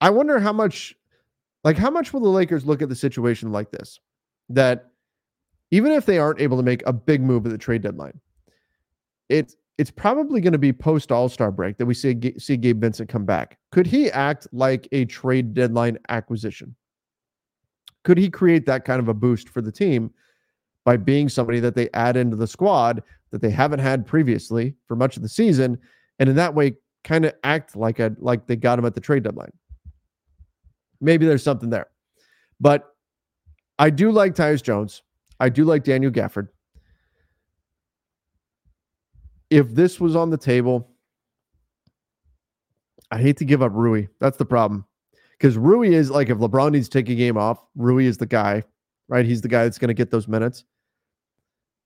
I wonder how much, like, how much will the Lakers look at the situation like this? That even if they aren't able to make a big move at the trade deadline, it's it's probably going to be post All Star break that we see see Gabe Vincent come back. Could he act like a trade deadline acquisition? Could he create that kind of a boost for the team by being somebody that they add into the squad that they haven't had previously for much of the season, and in that way kind of act like a like they got him at the trade deadline? Maybe there's something there, but I do like Tyus Jones. I do like Daniel Gafford if this was on the table, I hate to give up Rui. That's the problem. Because Rui is like if LeBron needs to take a game off, Rui is the guy, right? He's the guy that's going to get those minutes.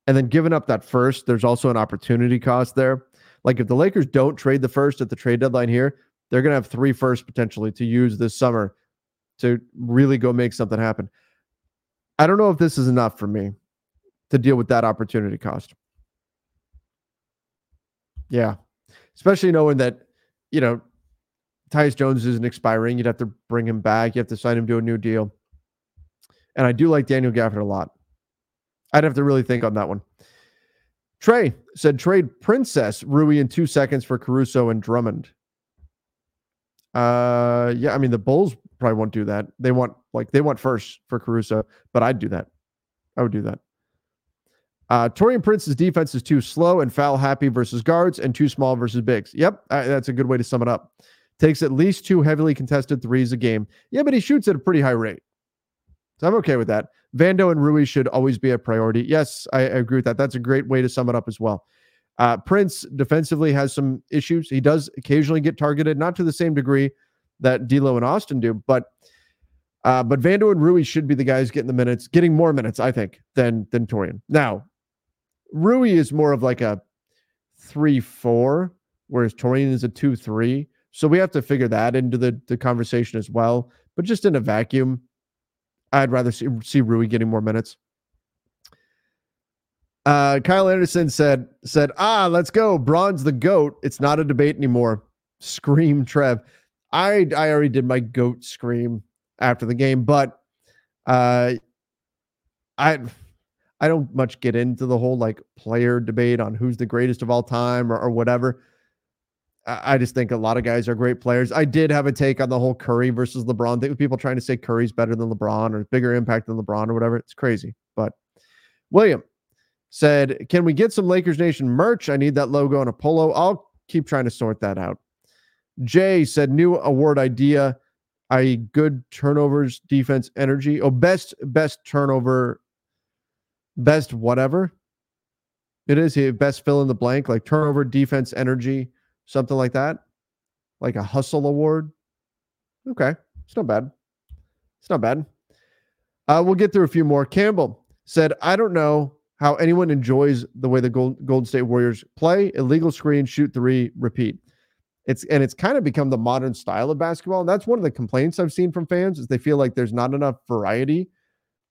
And then giving up that first, there's also an opportunity cost there. Like if the Lakers don't trade the first at the trade deadline here, they're going to have three firsts potentially to use this summer to really go make something happen. I don't know if this is enough for me to deal with that opportunity cost. Yeah. Especially knowing that, you know, Tyus Jones isn't expiring. You'd have to bring him back. You have to sign him to a new deal. And I do like Daniel Gafford a lot. I'd have to really think on that one. Trey said trade Princess Rui in two seconds for Caruso and Drummond. Uh, yeah, I mean the Bulls probably won't do that. They want like they want first for Caruso, but I'd do that. I would do that. Uh, Taurean Prince's defense is too slow and foul happy versus guards and too small versus bigs. Yep, that's a good way to sum it up. Takes at least two heavily contested threes a game. Yeah, but he shoots at a pretty high rate. So I'm okay with that. Vando and Rui should always be a priority. Yes, I, I agree with that. That's a great way to sum it up as well. Uh, Prince defensively has some issues. He does occasionally get targeted, not to the same degree that D'Lo and Austin do, but uh, but Vando and Rui should be the guys getting the minutes, getting more minutes, I think, than than Taurean. Now, Rui is more of like a three four, whereas Taurean is a two three. So we have to figure that into the, the conversation as well. But just in a vacuum, I'd rather see, see Rui getting more minutes. Uh, Kyle Anderson said said, "Ah, let's go. Bron's the goat. It's not a debate anymore." *laughs* Scream, Trev. I I already did my goat scream after the game, but uh, I I don't much get into the whole like player debate on who's the greatest of all time or, or whatever. I, I just think a lot of guys are great players. I did have a take on the whole Curry versus LeBron thing with people trying to say Curry's better than LeBron or bigger impact than LeBron or whatever. It's crazy. But William said, Can we get some Lakers Nation merch? I need that logo on a polo. I'll keep trying to sort that out. Jay said, New award idea. I good turnovers, defense, energy. Oh, best best turnover best whatever it is. He best fill in the blank, like turnover, defense, energy, something like that, like a hustle award. Okay, it's not bad. It's not bad. Uh, we'll get through a few more. Campbell said, "I don't know how anyone enjoys the way the Gold, Golden State Warriors play. Illegal screen, shoot three, repeat. It's and it's kind of become the modern style of basketball, and that's one of the complaints I've seen from fans is they feel like there's not enough variety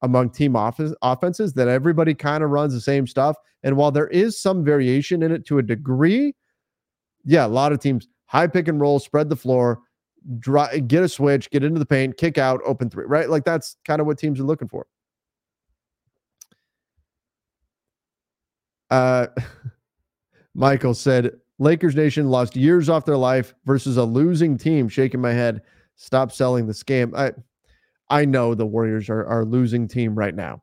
among team offense, offenses that everybody kind of runs the same stuff. And while there is some variation in it to a degree, yeah, a lot of teams high pick and roll, spread the floor, get a switch, get into the paint, kick out, open three, right? Like that's kind of what teams are looking for. Uh, *laughs* Michael said, Lakers Nation lost years off their life versus a losing team. Shaking my head. Stop selling the scam. I, I know the Warriors are are losing team right now.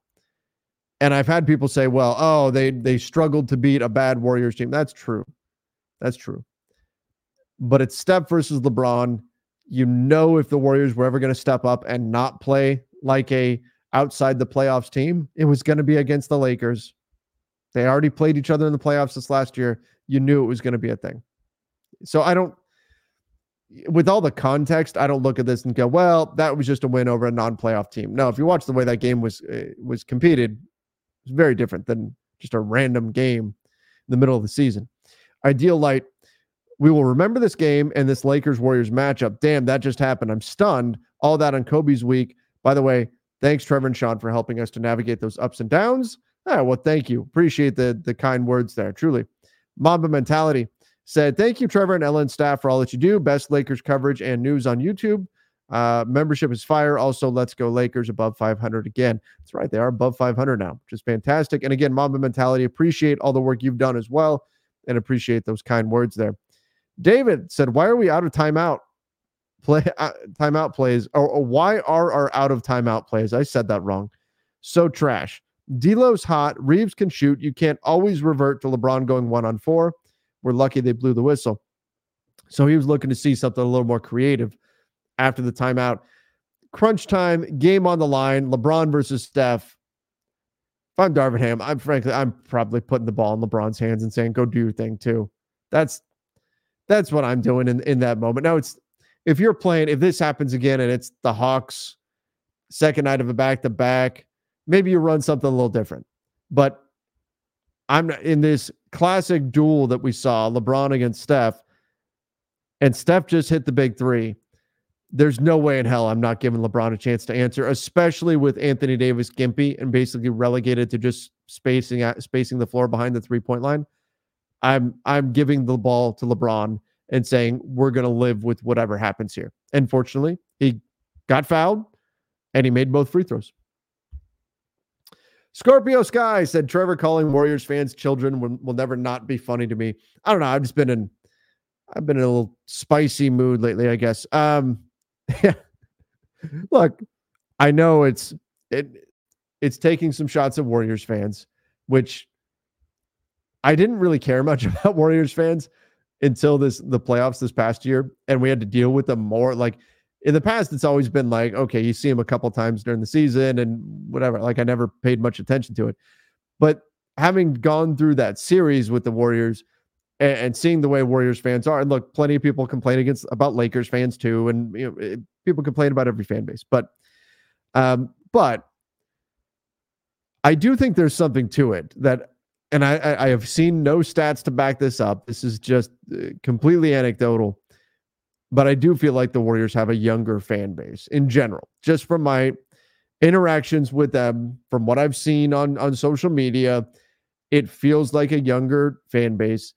And I've had people say, well, oh, they they struggled to beat a bad Warriors team. That's true. That's true. But it's Steph versus LeBron. You know if the Warriors were ever going to step up and not play like a outside the playoffs team, it was going to be against the Lakers. They already played each other in the playoffs this last year. You knew it was going to be a thing. So I don't with all the context, I don't look at this and go, "Well, that was just a win over a non-playoff team." No, if you watch the way that game was uh, was competed, it's very different than just a random game in the middle of the season. Ideal Light, we will remember this game and this Lakers Warriors matchup. Damn, that just happened. I'm stunned. All that on Kobe's week. By the way, thanks Trevor and Sean for helping us to navigate those ups and downs. Ah, well, thank you. Appreciate the the kind words there. Truly. Mamba mentality said, Thank you, Trevor and Ellen staff, for all that you do. Best Lakers coverage and news on YouTube. Uh, membership is fire. Also, let's go Lakers above 500 again. That's right. They are above 500 now, which is fantastic. And again, Mamba mentality. Appreciate all the work you've done as well and appreciate those kind words there. David said, Why are we out of timeout? Play uh, timeout plays, or, or why are our out of timeout plays? I said that wrong. So trash. D'Lo's hot. Reaves can shoot. You can't always revert to LeBron going one on four. We're lucky they blew the whistle. So he was looking to see something a little more creative after the timeout. Crunch time, game on the line, LeBron versus Steph. If I'm Darvin Ham, I'm frankly, I'm probably putting the ball in LeBron's hands and saying, go do your thing too. That's that's what I'm doing in, in that moment. Now it's if you're playing, if this happens again and it's the Hawks second night of a back to back, maybe you run something a little different. But I'm in this classic duel that we saw LeBron against Steph, and Steph just hit the big three. There's no way in hell I'm not giving LeBron a chance to answer, especially with Anthony Davis gimpy and basically relegated to just spacing spacing the floor behind the three point line. I'm I'm giving the ball to LeBron and saying we're going to live with whatever happens here. And fortunately, he got fouled and he made both free throws. Scorpio Sky said Trevor calling Warriors fans children will, will never not be funny to me. I don't know. I've just been in I've been in a little spicy mood lately, I guess. Um *laughs* yeah. Look, I know it's it it's taking some shots at Warriors fans, which I didn't really care much *laughs* about Warriors fans until this the playoffs this past year and we had to deal with them more like in the past it's always been like okay you see him a couple times during the season and whatever like i never paid much attention to it. But having gone through that series with the warriors and, and seeing the way warriors fans are and look plenty of people complain against about lakers fans too and you know it, people complain about every fan base but um but i do think there's something to it that and I, I have seen no stats to back this up. This is just uh, completely anecdotal but I do feel like the Warriors have a younger fan base in general, just from my interactions with them, from what I've seen on, on social media. It feels like a younger fan base,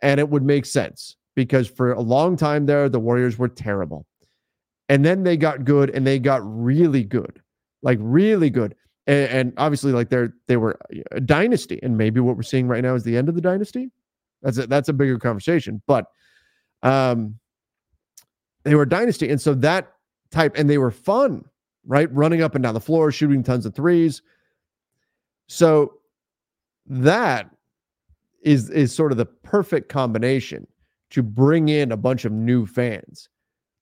and it would make sense because for a long time there, the Warriors were terrible. And then they got good and they got really good, like really good. And, and obviously, like they're they were a dynasty. And maybe what we're seeing right now is the end of the dynasty. That's a, that's a bigger conversation. But um, they were dynasty. And so that type, and they were fun, right? Running up and down the floor, shooting tons of threes. So that is is sort of the perfect combination to bring in a bunch of new fans,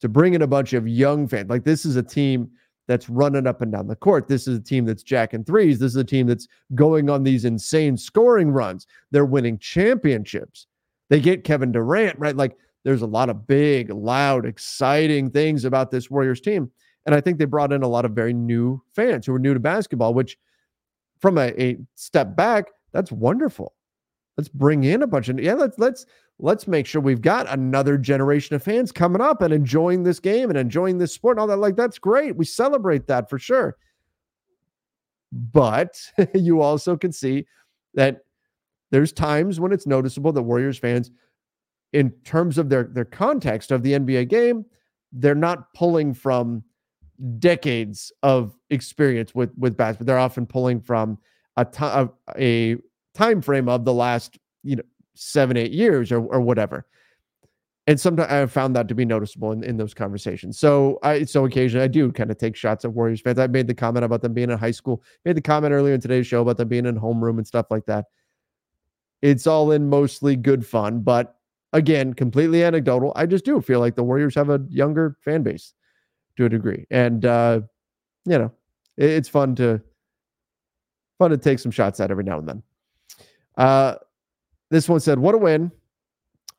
to bring in a bunch of young fans. Like this is a team that's running up and down the court. This is a team that's jacking threes. This is a team that's going on these insane scoring runs. They're winning championships. They get Kevin Durant, right? Like there's a lot of big, loud, exciting things about this Warriors team. And I think they brought in a lot of very new fans who were new to basketball, which from a, a step back, that's wonderful. Let's bring in a bunch of yeah, let's let's let's make sure we've got another generation of fans coming up and enjoying this game and enjoying this sport and all that. Like that's great. We celebrate that for sure. But *laughs* you also can see that there's times when it's noticeable that Warriors fans in terms of their their context of the NBA game, they're not pulling from decades of experience with with basketball. They're often pulling from a time a time frame of the last you know seven eight years or or whatever. And sometimes I've found that to be noticeable in, in those conversations. So I so occasionally I do kind of take shots at Warriors fans. I made the comment about them being in high school, made the comment earlier in today's show about them being in homeroom and stuff like that. It's all in mostly good fun, but again, completely anecdotal. I just do feel like the Warriors have a younger fan base to a degree, and uh, you know, it, it's fun to fun to take some shots at every now and then. Uh, this one said, "What a win!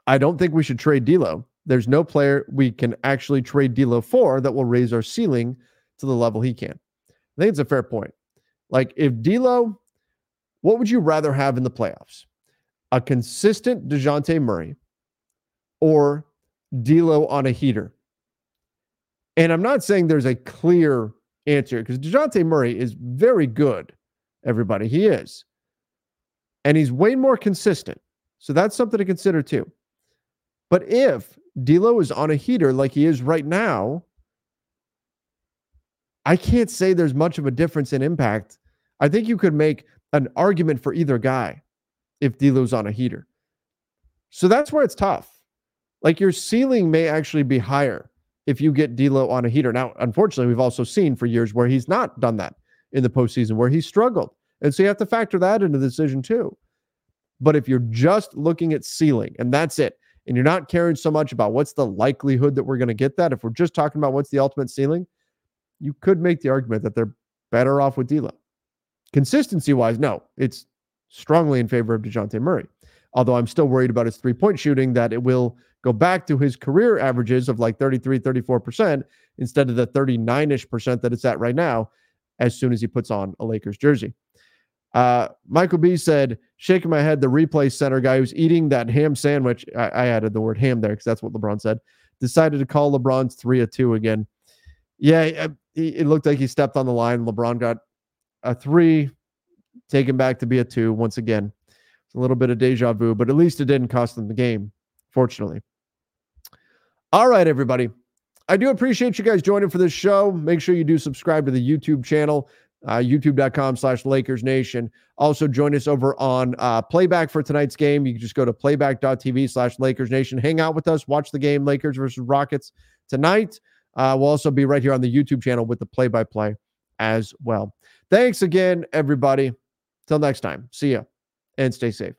I don't think we should trade D'Lo. There's no player we can actually trade D'Lo for that will raise our ceiling to the level he can. I think it's a fair point. Like if D'Lo What would you rather have in the playoffs? A consistent Dejounte Murray or D'Lo on a heater? And I'm not saying there's a clear answer because Dejounte Murray is very good, everybody. He is. And he's way more consistent. So that's something to consider too. But if D'Lo is on a heater like he is right now, I can't say there's much of a difference in impact. I think you could make an argument for either guy if D'Lo's on a heater. So that's where it's tough. Like your ceiling may actually be higher if you get D'Lo on a heater. Now, unfortunately, we've also seen for years where he's not done that in the postseason, where he's struggled, and so you have to factor that into the decision too. But if you're just looking at ceiling and that's it, and you're not caring so much about what's the likelihood that we're going to get that, if we're just talking about what's the ultimate ceiling, you could make the argument that they're better off with D'Lo. Consistency wise, no, it's strongly in favor of Dejounte Murray. Although I'm still worried about his three point shooting, that it will go back to his career averages of like 33, 34% instead of the 39 ish percent that it's at right now as soon as he puts on a Lakers jersey. Uh, Michael B said, shaking my head, the replay center guy who's eating that ham sandwich. I, I added the word ham there because that's what LeBron said. Decided to call LeBron's three a two again. Yeah, it looked like he stepped on the line. LeBron got a three, taken back to be a two once again. It's a little bit of deja vu, but at least it didn't cost them the game, fortunately. All right, everybody. I do appreciate you guys joining for this show. Make sure you do subscribe to the YouTube channel, uh, youtube.com slash Lakers Nation. Also, join us over on uh, playback for tonight's game. You can just go to playback.tv slash Lakers Nation. Hang out with us, watch the game, Lakers versus Rockets tonight. Uh, we'll also be right here on the YouTube channel with the play by play as well. Thanks again, everybody. Till next time, see ya and stay safe.